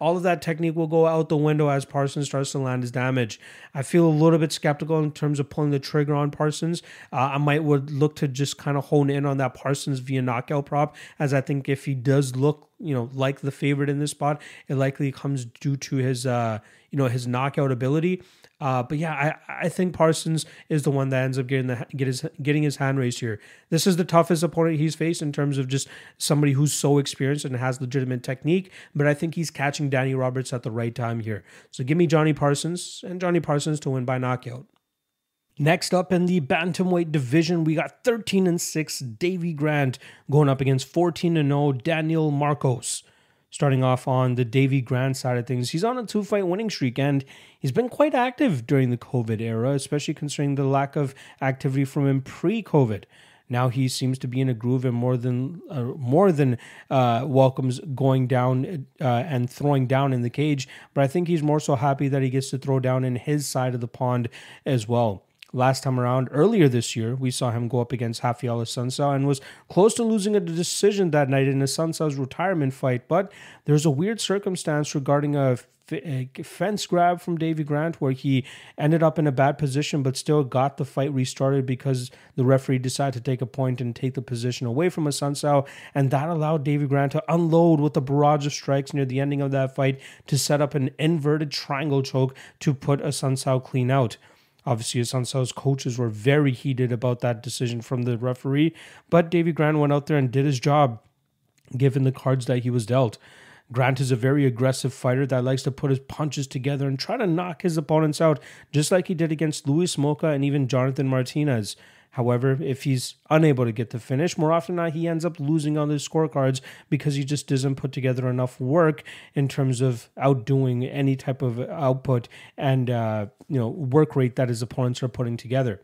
all of that technique will go out the window as Parsons starts to land his damage. I feel a little bit skeptical in terms of pulling the trigger on Parsons. Uh, I might would look to just kind of hone in on that Parsons via knockout prop, as I think if he does look, you know, like the favorite in this spot, it likely comes due to his, uh, you know, his knockout ability. Uh, but yeah, I, I think Parsons is the one that ends up getting the get his getting his hand raised here. This is the toughest opponent he's faced in terms of just somebody who's so experienced and has legitimate technique. But I think he's catching Danny Roberts at the right time here. So give me Johnny Parsons and Johnny Parsons to win by knockout. Next up in the bantamweight division, we got 13 and 6 Davy Grant going up against 14 and 0 Daniel Marcos starting off on the Davy Grant side of things. He's on a two fight winning streak and he's been quite active during the COVID era, especially considering the lack of activity from him pre COVID. Now he seems to be in a groove and more than uh, more than uh, welcomes going down uh, and throwing down in the cage. But I think he's more so happy that he gets to throw down in his side of the pond as well last time around. Earlier this year, we saw him go up against Raphael Assunção and was close to losing a decision that night in Assunção's retirement fight. But there's a weird circumstance regarding a fence grab from Davy Grant where he ended up in a bad position but still got the fight restarted because the referee decided to take a point and take the position away from Assunção and that allowed Davy Grant to unload with a barrage of strikes near the ending of that fight to set up an inverted triangle choke to put Assunção clean out. Obviously, Assunção's coaches were very heated about that decision from the referee, but Davy Grant went out there and did his job, given the cards that he was dealt. Grant is a very aggressive fighter that likes to put his punches together and try to knock his opponents out, just like he did against Louis Smolka and even Jonathan Martinez. However, if he's unable to get the finish, more often than not, he ends up losing on the scorecards because he just doesn't put together enough work in terms of outdoing any type of output and uh, you know work rate that his opponents are putting together.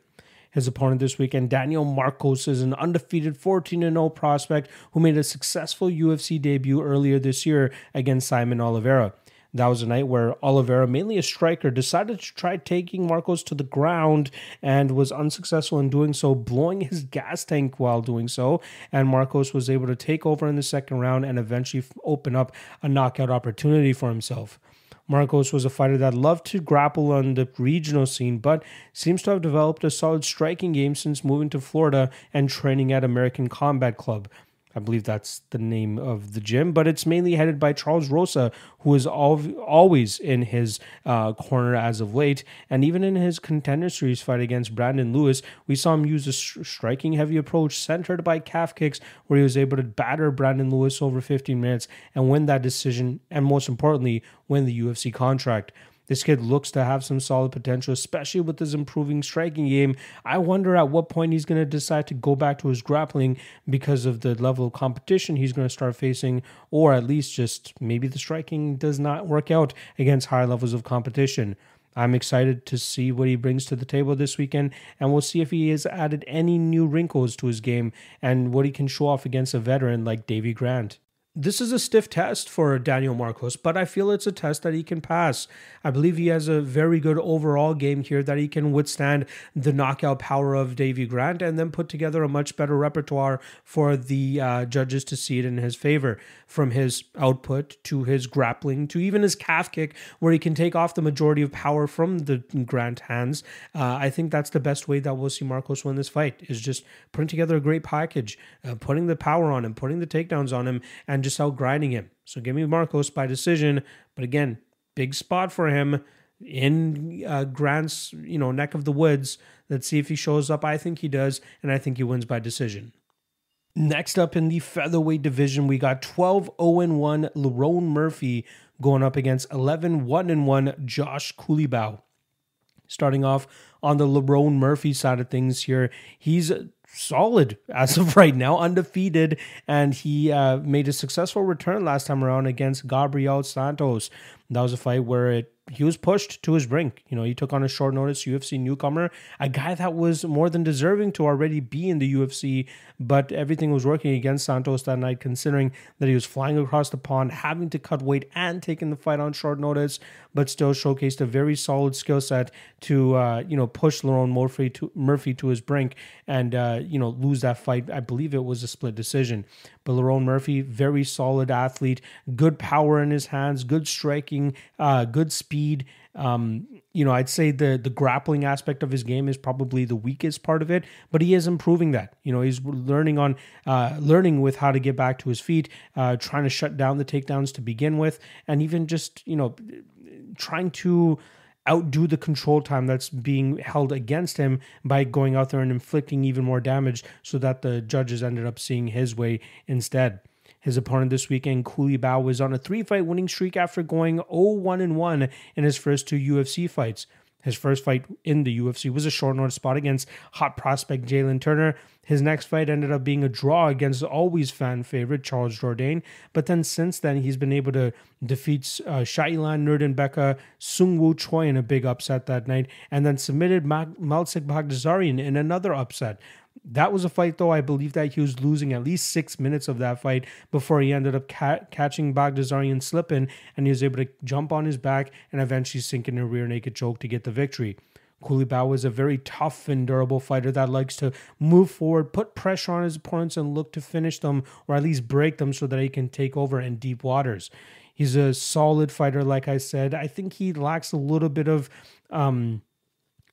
His opponent this weekend, Daniel Marcos, is an undefeated 14 0 prospect who made a successful UFC debut earlier this year against Simon Oliveira. That was a night where Oliveira, mainly a striker, decided to try taking Marcos to the ground and was unsuccessful in doing so, blowing his gas tank while doing so. And Marcos was able to take over in the second round and eventually open up a knockout opportunity for himself. Marcos was a fighter that loved to grapple on the regional scene, but seems to have developed a solid striking game since moving to Florida and training at American Combat Club. I believe that's the name of the gym, but it's mainly headed by Charles Rosa, who is al- always in his uh, corner as of late. And even in his contender series fight against Brandon Lewis, we saw him use a striking heavy approach centered by calf kicks, where he was able to batter Brandon Lewis over 15 minutes and win that decision, and most importantly, win the UFC contract. This kid looks to have some solid potential, especially with his improving striking game. I wonder at what point he's going to decide to go back to his grappling because of the level of competition he's going to start facing, or at least just maybe the striking does not work out against higher levels of competition. I'm excited to see what he brings to the table this weekend, and we'll see if he has added any new wrinkles to his game and what he can show off against a veteran like Davy Grant. This is a stiff test for Daniel Marcos, but I feel it's a test that he can pass. I believe he has a very good overall game here that he can withstand the knockout power of Davy Grant and then put together a much better repertoire for the uh, judges to see it in his favor. From his output to his grappling to even his calf kick, where he can take off the majority of power from the Grant hands. Uh, I think that's the best way that we'll see Marcos win this fight is just putting together a great package, uh, putting the power on him, putting the takedowns on him, and just out grinding him. So give me Marcos by decision. But again, big spot for him in uh, Grant's you know neck of the woods. Let's see if he shows up. I think he does, and I think he wins by decision. Next up in the featherweight division, we got 12 0 1 Lerone Murphy going up against 11 1 1 Josh Culibao. Starting off on the Lerone Murphy side of things here, he's solid as of right now, undefeated, and he uh, made a successful return last time around against Gabriel Santos. That was a fight where it he was pushed to his brink. You know, he took on a short notice UFC newcomer, a guy that was more than deserving to already be in the UFC, but everything was working against Santos that night, considering that he was flying across the pond, having to cut weight and taking the fight on short notice, but still showcased a very solid skill set to, uh, you know, push Lerone Murphy to, Murphy to his brink and, uh, you know, lose that fight. I believe it was a split decision. But Lerone Murphy, very solid athlete, good power in his hands, good striking, uh, good speed. Um, you know, I'd say the the grappling aspect of his game is probably the weakest part of it, but he is improving that. You know, he's learning on uh, learning with how to get back to his feet, uh, trying to shut down the takedowns to begin with, and even just you know trying to outdo the control time that's being held against him by going out there and inflicting even more damage so that the judges ended up seeing his way instead. His opponent this weekend, Culibao, was on a three fight winning streak after going 0 1 1 in his first two UFC fights. His first fight in the UFC was a short notice spot against hot prospect Jalen Turner. His next fight ended up being a draw against always fan favorite Charles Jourdain. But then since then, he's been able to defeat uh, Shayilan Nuerdanbieke, Sung Woo Choi in a big upset that night, and then submitted Melsik Baghdasaryan in another upset. That was a fight, though. I believe that he was losing at least six minutes of that fight before he ended up ca- catching Baghdasaryan slipping, and he was able to jump on his back and eventually sink in a rear naked choke to get the victory. Culibao is a very tough and durable fighter that likes to move forward, put pressure on his opponents, and look to finish them or at least break them so that he can take over in deep waters. He's a solid fighter, like I said. I think he lacks a little bit of um,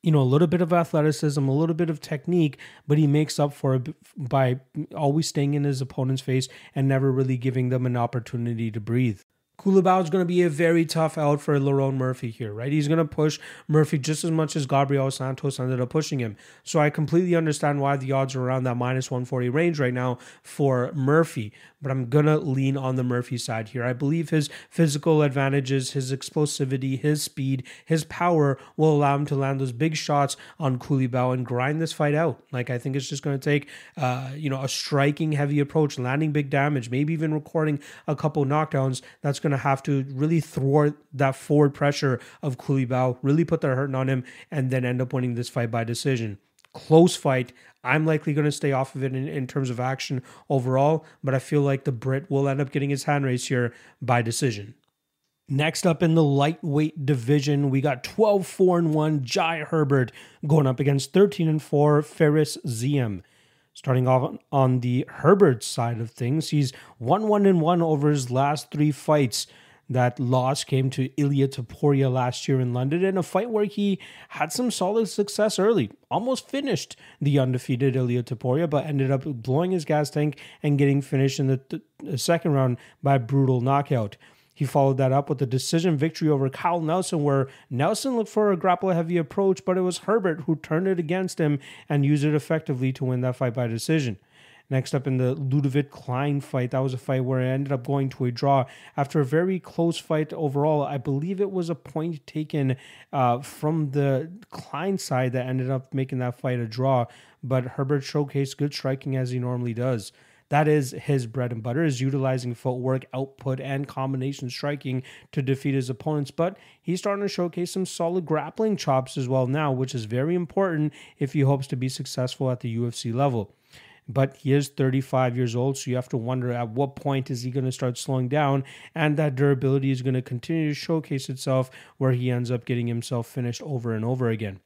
you know, a little bit of athleticism, a little bit of technique, but he makes up for it by always staying in his opponent's face and never really giving them an opportunity to breathe. Culibao is going to be a very tough out for Lerone Murphy here, right? He's going to push Murphy just as much as Gabriel Santos ended up pushing him. So I completely understand why the odds are around that minus 140 range right now for Murphy but I'm going to lean on the Murphy side here. I believe his physical advantages, his explosivity, his speed, his power will allow him to land those big shots on Culibao and grind this fight out. Like, I think it's just going to take, uh, you know, a striking heavy approach, landing big damage, maybe even recording a couple knockdowns. That's going to have to really thwart that forward pressure of Culibao, really put their hurting on him, and then end up winning this fight by decision close fight. I'm likely going to stay off of it in, in terms of action overall, but I feel like the Brit will end up getting his hand raised here by decision. Next up in the lightweight division, we got 12 4 and 1 Jai Herbert going up against 13 and 4 Fares Ziam. Starting off on the Herbert side of things, he's 1 1 and 1 over his last three fights. That loss came to Ilia Topuria last year in London in a fight where he had some solid success early. Almost finished the undefeated Ilia Topuria, but ended up blowing his gas tank and getting finished in the, th- second round by brutal knockout. He followed that up with a decision victory over Kyle Nelson, where Nelson looked for a grapple heavy approach, but it was Herbert who turned it against him and used it effectively to win that fight by decision. Next up in the Ludovic Klein fight, that was a fight where it ended up going to a draw after a very close fight overall. I believe it was a point taken uh, from the Klein side that ended up making that fight a draw, but Herbert showcased good striking as he normally does. That is his bread and butter is utilizing footwork, output, and combination striking to defeat his opponents. But he's starting to showcase some solid grappling chops as well now, which is very important if he hopes to be successful at the UFC level. But he is 35 years old, so you have to wonder at what point is he going to start slowing down, and that durability is going to continue to showcase itself where he ends up getting himself finished over and over again.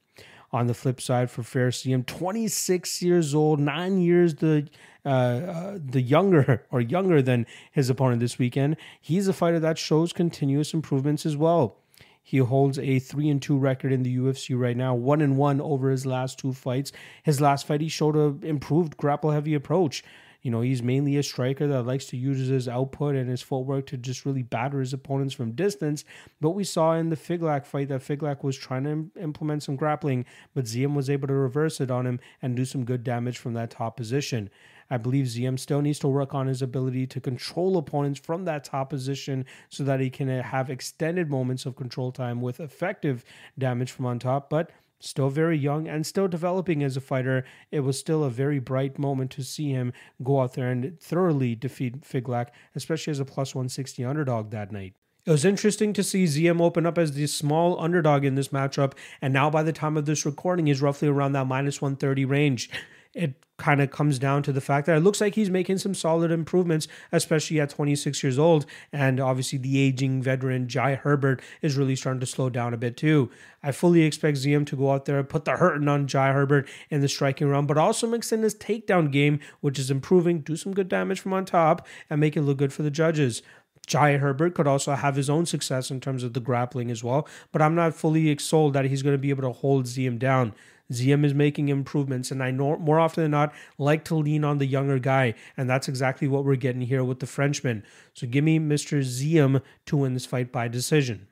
On the flip side, for Ziam, 26 years old, nine years the uh, uh, the younger or younger than his opponent this weekend. He's a fighter that shows continuous improvements as well. He holds a three and two record in the UFC right now, one and one over his last two fights. His last fight, he showed a improved grapple heavy approach. You know, he's mainly a striker that likes to use his output and his footwork to just really batter his opponents from distance. But we saw in the Figlak fight that Figlak was trying to implement some grappling, but Ziam was able to reverse it on him and do some good damage from that top position. I believe Ziam still needs to work on his ability to control opponents from that top position so that he can have extended moments of control time with effective damage from on top. But still very young and still developing as a fighter, it was still a very bright moment to see him go out there and thoroughly defeat Figlak, especially as a plus 160 underdog that night. It was interesting to see Ziam open up as the small underdog in this matchup, and now by the time of this recording, he's roughly around that minus 130 range it kind of comes down to the fact that it looks like he's making some solid improvements, especially at 26 years old. And obviously, the aging veteran Jai Herbert is really starting to slow down a bit too. I fully expect Ziam to go out there, put the hurting on Jai Herbert in the striking round, but also mix in his takedown game, which is improving, do some good damage from on top, and make it look good for the judges. Jai Herbert could also have his own success in terms of the grappling as well, but I'm not fully sold that he's going to be able to hold Ziam down. Ziam is making improvements, and I know more often than not like to lean on the younger guy, and that's exactly what we're getting here with the Frenchman. So give me Mr. Ziam to win this fight by decision.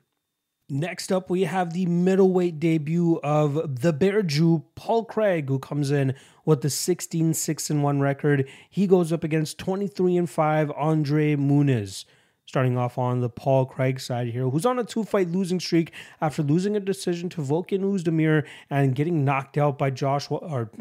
Next up, we have the middleweight debut of the Bear Jew, Paul Craig, who comes in with the 16 6 1 record. He goes up against 23 and 5 Andre Muniz. Starting off on the Paul Craig side here, who's on a two fight losing streak after losing a decision to Volkan Oezdemir and getting knocked out by Joshua or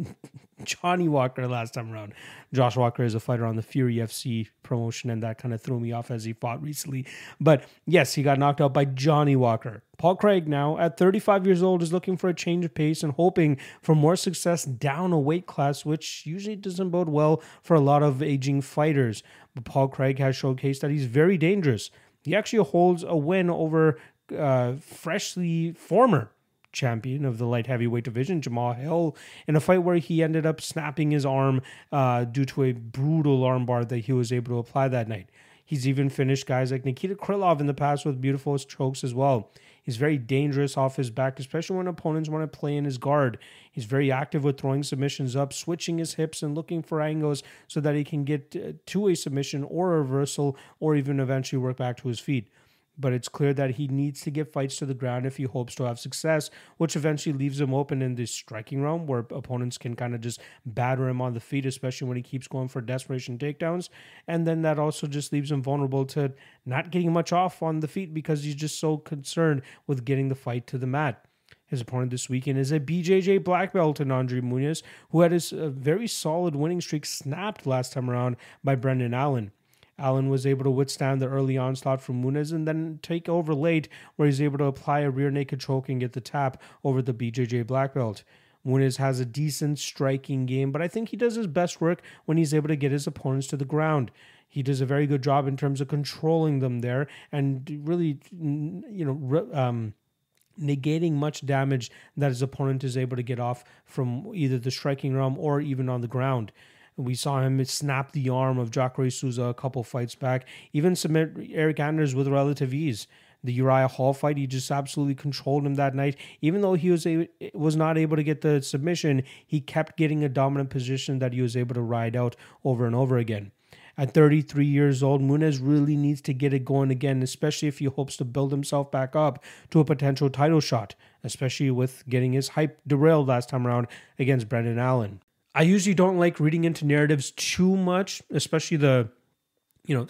Johnny Walker last time around. Josh Walker is a fighter on the Fury FC promotion, and that kind of threw me off as he fought recently. But yes, he got knocked out by Johnny Walker. Paul Craig, now at 35 years old, is looking for a change of pace and hoping for more success down a weight class, which usually doesn't bode well for a lot of aging fighters. But Paul Craig has showcased that he's very dangerous. He actually holds a win over uh, freshly former champion of the light heavyweight division, Jamal Hill, in a fight where he ended up snapping his arm uh, due to a brutal armbar that he was able to apply that night. He's even finished guys like Nikita Krylov in the past with beautiful chokes as well. He's very dangerous off his back, especially when opponents want to play in his guard. He's very active with throwing submissions up, switching his hips, and looking for angles so that he can get uh, to a submission or a reversal or even eventually work back to his feet but it's clear that he needs to get fights to the ground if he hopes to have success, which eventually leaves him open in the striking realm where opponents can kind of just batter him on the feet, especially when he keeps going for desperation takedowns. And then that also just leaves him vulnerable to not getting much off on the feet because he's just so concerned with getting the fight to the mat. His opponent this weekend is a BJJ black belt in Andre Muniz, who had his uh, very solid winning streak snapped last time around by Brendan Allen. Allen was able to withstand the early onslaught from Muniz and then take over late, where he's able to apply a rear naked choke and get the tap over the BJJ black belt. Muniz has a decent striking game, but I think he does his best work when he's able to get his opponents to the ground. He does a very good job in terms of controlling them there and really, you know, um, negating much damage that his opponent is able to get off from either the striking realm or even on the ground. We saw him snap the arm of Jacare Souza a couple fights back, even submit Eric Anders with relative ease. The Uriah Hall fight, he just absolutely controlled him that night. Even though he was a, was not able to get the submission, he kept getting a dominant position that he was able to ride out over and over again. At 33 years old, Muniz really needs to get it going again, especially if he hopes to build himself back up to a potential title shot, especially with getting his hype derailed last time around against Brendan Allen. I usually don't like reading into narratives too much, especially the you know,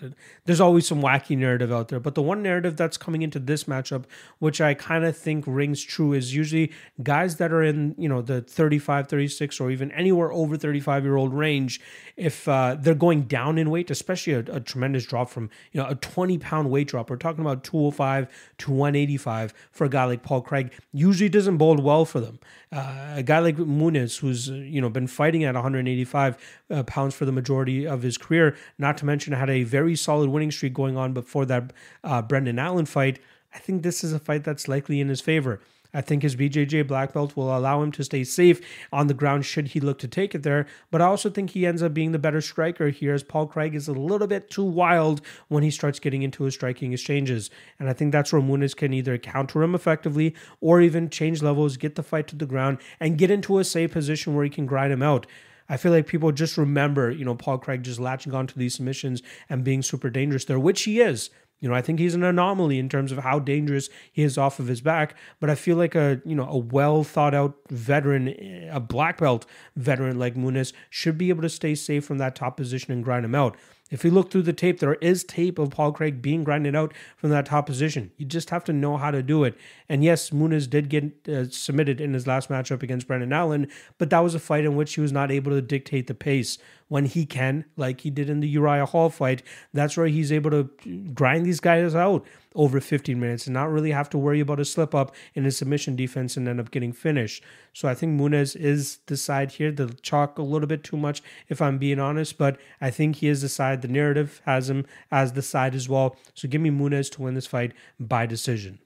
there's always some wacky narrative out there. But the one narrative that's coming into this matchup, which I kind of think rings true, is usually guys that are in, you know, the 35, 36, or even anywhere over 35 year old range, if uh, they're going down in weight, especially a, a, tremendous drop from, you know, a 20 pound weight drop. We're talking about 205 to 185 for a guy like Paul Craig, usually doesn't bode well for them. Uh, a guy like Muniz, who's, you know, been fighting at 185 uh, pounds for the majority of his career, not to mention had a very solid winning streak going on before that uh, Brendan Allen fight. I think this is a fight that's likely in his favor. I think his BJJ black belt will allow him to stay safe on the ground should he look to take it there. But I also think he ends up being the better striker here, as Paul Craig is a little bit too wild when he starts getting into his striking exchanges. And I think that's where Muniz can either counter him effectively or even change levels, get the fight to the ground, and get into a safe position where he can grind him out. I feel like people just remember, you know, Paul Craig just latching onto these submissions and being super dangerous there, which he is. You know, I think he's an anomaly in terms of how dangerous he is off of his back. But I feel like a you know a well thought out veteran, eh, a black belt veteran like Muniz should be able to stay safe from that top position and grind him out. If you look through the tape, there is tape of Paul Craig being grinded out from that top position. You just have to know how to do it. And yes, Muniz did get uh, submitted in his last matchup against Brendan Allen, but that was a fight in which he was not able to dictate the pace when he can, like he did in the Uriah Hall fight. That's where he's able to grind these guys out over 15 minutes and not really have to worry about a slip up in his submission defense and end up getting finished. So I think Muniz is the side here. The chalk a little bit too much, if I'm being honest, but I think he is the side. The narrative has him as the side as well. So give me Muniz to win this fight by decision.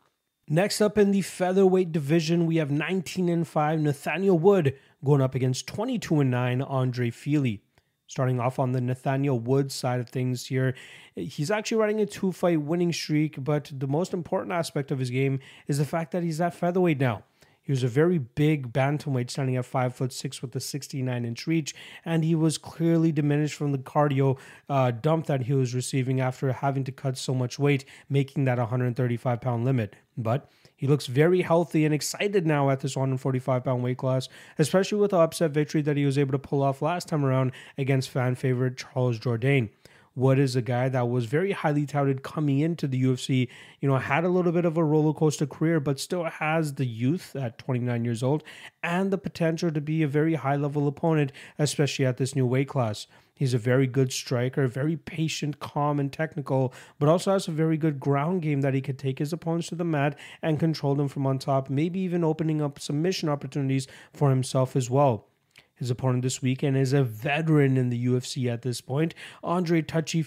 Next up in the featherweight division, we have 19 and 5 Nathaniel Wood going up against 22 and 9 Andre Fili. Starting off on the Nathaniel Woods side of things here, he's actually riding a two fight winning streak, but the most important aspect of his game is the fact that he's at featherweight now. He was a very big bantamweight, standing at five foot six with a 69 inch reach, and he was clearly diminished from the cardio uh, dump that he was receiving after having to cut so much weight, making that 135 pound limit. But he looks very healthy and excited now at this 145 pound weight class, especially with the upset victory that he was able to pull off last time around against fan favorite Charles Jourdain. What is a guy that was very highly touted coming into the UFC. You know, had a little bit of a roller coaster career, but still has the youth at 29 years old and the potential to be a very high level opponent, especially at this new weight class. He's a very good striker, very patient, calm, and technical, but also has a very good ground game that he could take his opponents to the mat and control them from on top, maybe even opening up submission opportunities for himself as well. His opponent this weekend is a veteran in the UFC at this point. Andre Touchy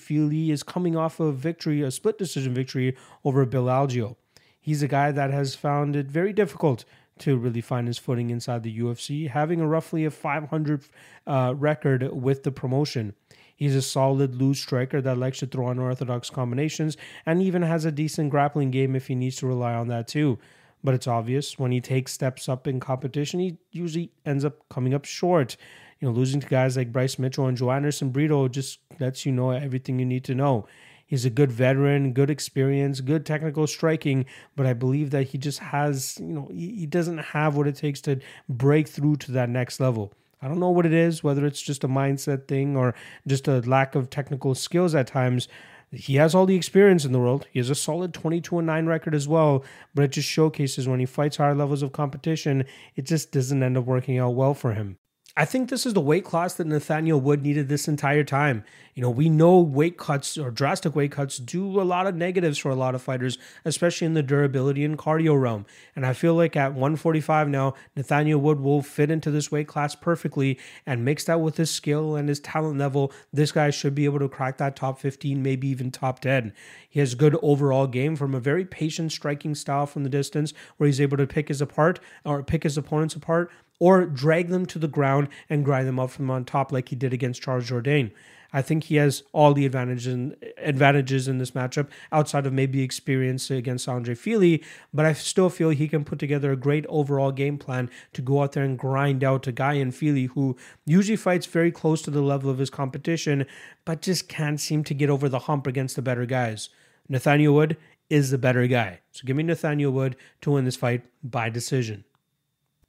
is coming off a victory, a split decision victory over Bill Algeo. He's a guy that has found it very difficult to really find his footing inside the UFC, having a roughly a 500 uh, record with the promotion. He's a solid loose striker that likes to throw unorthodox combinations and even has a decent grappling game if he needs to rely on that too. But it's obvious when he takes steps up in competition, he usually ends up coming up short. You know, losing to guys like Bryce Mitchell and Joanderson Brito just lets you know everything you need to know. He's a good veteran, good experience, good technical striking, but I believe that he just has, you know, he, doesn't have what it takes to break through to that next level. I don't know what it is, whether it's just a mindset thing or just a lack of technical skills at times. He has all the experience in the world. He has a solid 22 and 9 record as well, but it just showcases when he fights higher levels of competition, it just doesn't end up working out well for him. I think this is the weight class that Nathaniel Wood needed this entire time. You know, we know weight cuts or drastic weight cuts do a lot of negatives for a lot of fighters, especially in the durability and cardio realm. And I feel like at 145 now, Nathaniel Wood will fit into this weight class perfectly and mix that with his skill and his talent level. This guy should be able to crack that top 15, maybe even top 10. He has good overall game from a very patient striking style from the distance where he's able to pick his apart or pick his opponents apart or drag them to the ground and grind them up from on top like he did against Charles Jourdain. I think he has all the advantages in, advantages in this matchup outside of maybe experience against Andre Fili, but I still feel he can put together a great overall game plan to go out there and grind out a guy in Fili who usually fights very close to the level of his competition, but just can't seem to get over the hump against the better guys. Nathaniel Wood is the better guy. So give me Nathaniel Wood to win this fight by decision.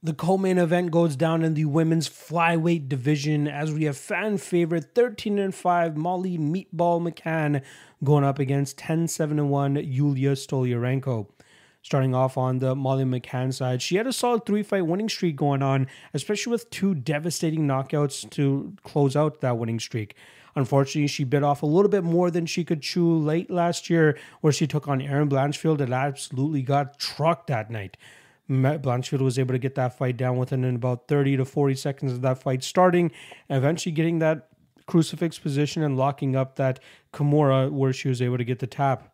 The co main event goes down in the women's flyweight division as we have fan favorite 13 and 5 Molly Meatball McCann going up against 10 7 1 Yulia Stoliarenko. Starting off on the Molly McCann side, she had a solid three fight winning streak going on, especially with two devastating knockouts to close out that winning streak. Unfortunately, she bit off a little bit more than she could chew late last year, where she took on Erin Blanchfield and absolutely got trucked that night. Blanchfield was able to get that fight down within about 30 to 40 seconds of that fight starting, eventually getting that crucifix position and locking up that Kimura where she was able to get the tap.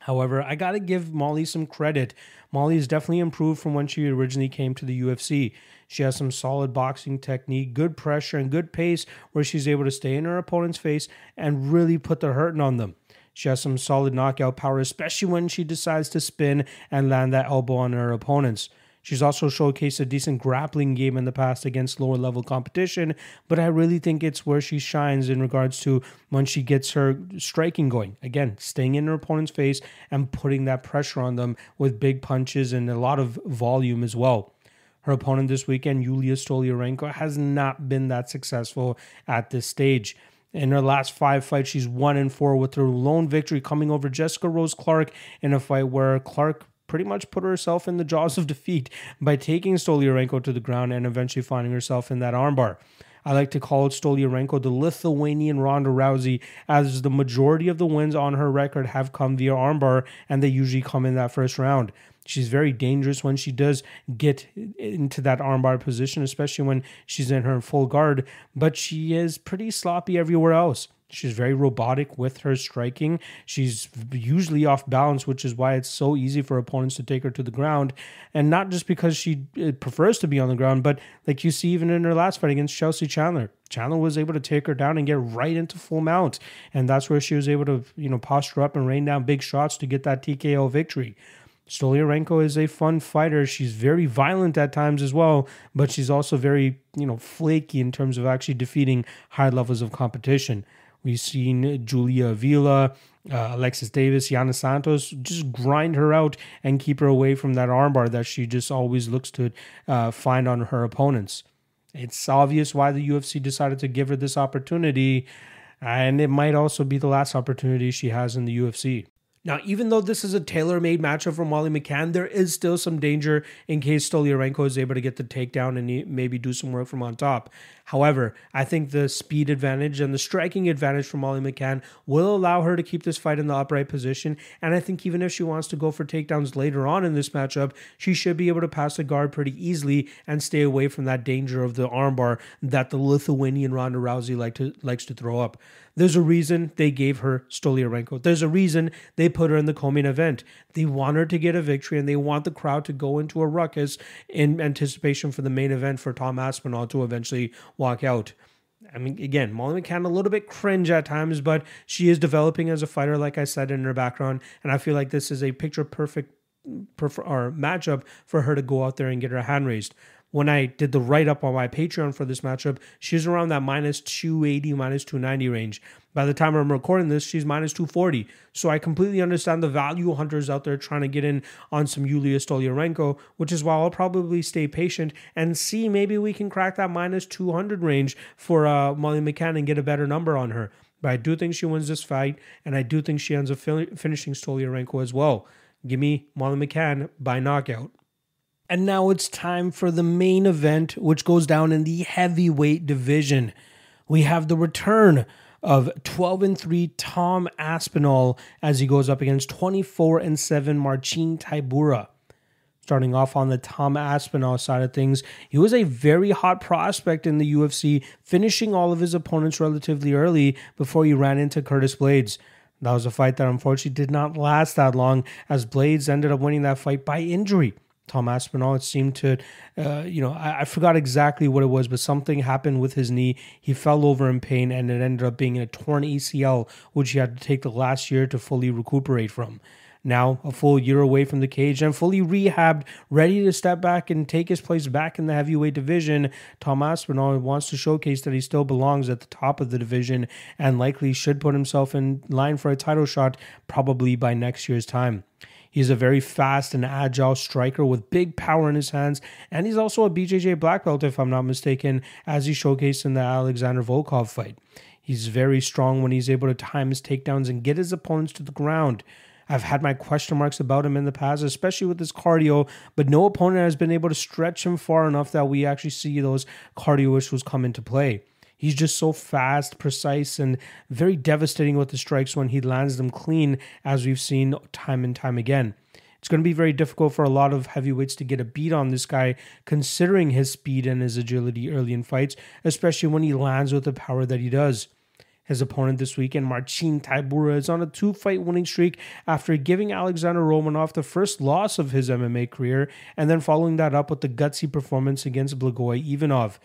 However, I got to give Molly some credit. Molly has definitely improved from when she originally came to the UFC. She has some solid boxing technique, good pressure, and good pace where she's able to stay in her opponent's face and really put the hurting on them. She has some solid knockout power, especially when she decides to spin and land that elbow on her opponents. She's also showcased a decent grappling game in the past against lower level competition, but I really think it's where she shines in regards to when she gets her striking going. Again, staying in her opponent's face and putting that pressure on them with big punches and a lot of volume as well. Her opponent this weekend, Yulia Stoliarenko, has not been that successful at this stage. In her last five fights, she's one and four with her lone victory coming over Jessica Rose Clark in a fight where Clark pretty much put herself in the jaws of defeat by taking Stoliarenko to the ground and eventually finding herself in that armbar. I like to call it Stoliarenko the Lithuanian Ronda Rousey, as the majority of the wins on her record have come via armbar, and they usually come in that first round. She's very dangerous when she does get into that armbar position, especially when she's in her full guard, but she is pretty sloppy everywhere else. She's very robotic with her striking. She's usually off balance, which is why it's so easy for opponents to take her to the ground. And not just because she uh, prefers to be on the ground, but like you see even in her last fight against Chelsea Chandler. Chandler was able to take her down and get right into full mount. And that's where she was able to, you know, posture up and rain down big shots to get that TKO victory. Stoliarenko is a fun fighter. She's very violent at times as well, but she's also very, you know, flaky in terms of actually defeating high levels of competition. We've seen Julia Avila, uh, Alexis Davis, Yana Santos just grind her out and keep her away from that armbar that she just always looks to uh, find on her opponents. It's obvious why the UFC decided to give her this opportunity, and it might also be the last opportunity she has in the UFC. Now, even though this is a tailor made matchup for Molly McCann, there is still some danger in case Stoliarenko is able to get the takedown and maybe do some work from on top. However, I think the speed advantage and the striking advantage for Molly McCann will allow her to keep this fight in the upright position. And I think even if she wants to go for takedowns later on in this matchup, she should be able to pass the guard pretty easily and stay away from that danger of the armbar that the Lithuanian Ronda Rousey like to, likes to throw up. There's a reason they gave her Stoliarenko. There's a reason they put her in the co-main event. They want her to get a victory and they want the crowd to go into a ruckus in anticipation for the main event for Tom Aspinall to eventually walk out. I mean, again, Molly McCann a little bit cringe at times, but she is developing as a fighter, like I said in her background, and I feel like this is a picture perfect prefer, or matchup for her to go out there and get her hand raised when I did the write up on my Patreon for this matchup, she's around that minus 280, minus 290 range. By the time I'm recording this, she's minus 240. So I completely understand the value hunters out there trying to get in on some Yulia Stoliarenko, which is why I'll probably stay patient and see maybe we can crack that minus 200 range for uh, Molly McCann and get a better number on her. But I do think she wins this fight, and I do think she ends up finishing Stoliarenko as well. Give me Molly McCann by knockout. And now it's time for the main event, which goes down in the heavyweight division. We have the return of 12 and 3 Tom Aspinall as he goes up against 24 and 7 Marcin Tybura. Starting off on the Tom Aspinall side of things, he was a very hot prospect in the UFC, finishing all of his opponents relatively early before he ran into Curtis Blaydes. That was a fight that unfortunately did not last that long, as Blaydes ended up winning that fight by injury. Tom Aspinall. It seemed to, uh, you know, I, I, forgot exactly what it was, but something happened with his knee. He fell over in pain, and it ended up being a torn ACL, which he had to take the last year to fully recuperate from. Now, a full year away from the cage and fully rehabbed, ready to step back and take his place back in the heavyweight division, Tom Aspinall wants to showcase that he still belongs at the top of the division and likely should put himself in line for a title shot probably by next year's time. He's a very fast and agile striker with big power in his hands, and he's also a BJJ black belt, if I'm not mistaken, as he showcased in the Alexander Volkov fight. He's very strong when he's able to time his takedowns and get his opponents to the ground. I've had my question marks about him in the past, especially with his cardio, but no opponent has been able to stretch him far enough that we actually see those cardio issues come into play. He's just so fast, precise, and very devastating with the strikes when he lands them clean, as we've seen time and time again. It's going to be very difficult for a lot of heavyweights to get a beat on this guy, considering his speed and his agility early in fights, especially when he lands with the power that he does. His opponent this weekend, Marcin Tybura, is on a two fight winning streak after giving Alexander Romanov the first loss of his MMA career and then following that up with the gutsy performance against Blagoy Ivanov.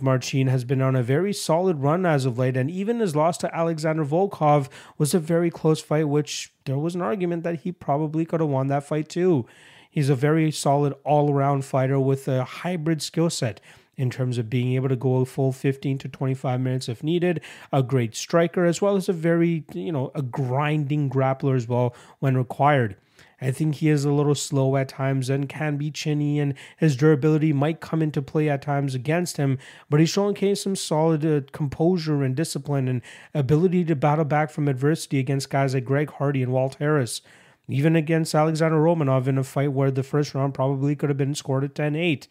Marcin has been on a very solid run as of late, and even his loss to Alexander Volkov was a very close fight, which there was an argument that he probably could have won that fight too. He's a very solid all around fighter with a hybrid skill set in terms of being able to go a full 15 to 25 minutes if needed, a great striker, as well as a very, you know, a grinding grappler as well when required. I think he is a little slow at times and can be chinny, and his durability might come into play at times against him. But he's showing some solid uh, composure and discipline and ability to battle back from adversity against guys like Greg Hardy and Walt Harris. Even against Alexander Romanov in a fight where the first round probably could have been scored at 10 8.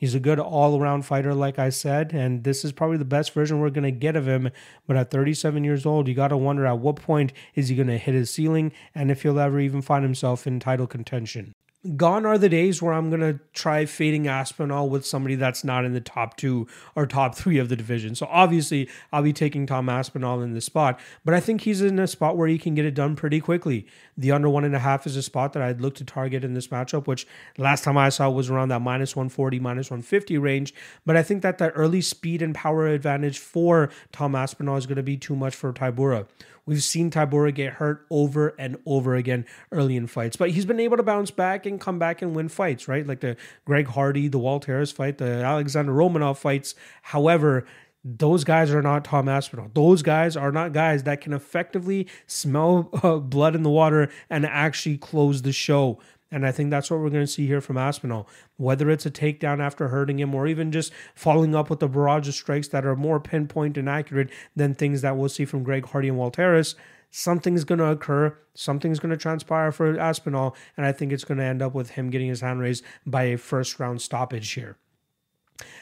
He's a good all around fighter, like I said, and this is probably the best version we're going to get of him. But at 37 years old, you got to wonder at what point is he going to hit his ceiling and if he'll ever even find himself in title contention gone are the days where I'm going to try fading Aspinall with somebody that's not in the top two or top three of the division. So obviously, I'll be taking Tom Aspinall in this spot, but I think he's in a spot where he can get it done pretty quickly. The under one and a half is a spot that I'd look to target in this matchup, which last time I saw was around that minus 140, minus 150 range. But I think that that early speed and power advantage for Tom Aspinall is going to be too much for Tybura. We've seen Tybura get hurt over and over again early in fights, but he's been able to bounce back and come back and win fights, right? Like the Greg Hardy, the Walt Harris fight, the Alexander Romanov fights. However, those guys are not Tom Aspinall. Those guys are not guys that can effectively smell uh, blood in the water and actually close the show. And I think that's what we're going to see here from Aspinall. Whether it's a takedown after hurting him or even just following up with a barrage of strikes that are more pinpoint and accurate than things that we'll see from Greg Hardy and Walt Harris, something's going to occur. Something's going to transpire for Aspinall. And I think it's going to end up with him getting his hand raised by a first round stoppage here.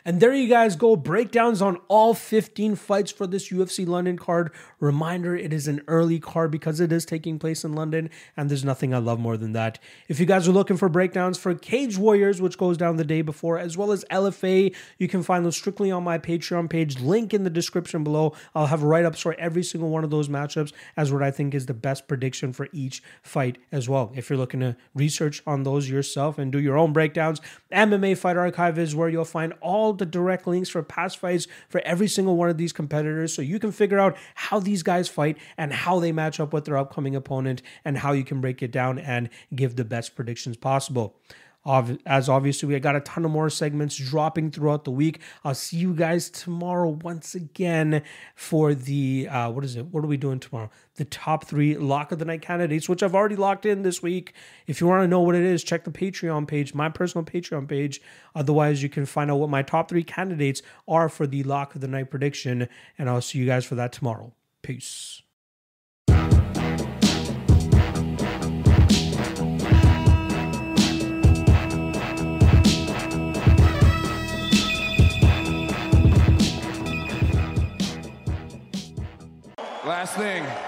And there you guys go. Breakdowns on all 15 fights for this UFC London card. Reminder it is an early card because it is taking place in London, and there's nothing I love more than that. If you guys are looking for breakdowns for Cage Warriors, which goes down the day before, as well as LFA, you can find those strictly on my Patreon page. Link in the description below. I'll have write ups for every single one of those matchups as what I think is the best prediction for each fight as well. If you're looking to research on those yourself and do your own breakdowns, MMA Fight Archive is where you'll find all the direct links for past fights for every single one of these competitors so you can figure out how these guys fight and how they match up with their upcoming opponent and how you can break it down and give the best predictions possible as obviously we got a ton of more segments dropping throughout the week. I'll see you guys tomorrow once again for the uh, what is it? What are we doing tomorrow? The top three lock of the night candidates, which I've already locked in this week. If you want to know what it is, check the Patreon page, my personal Patreon page. Otherwise, you can find out what my top three candidates are for the lock of the night prediction, and I'll see you guys for that tomorrow. Peace. last thing.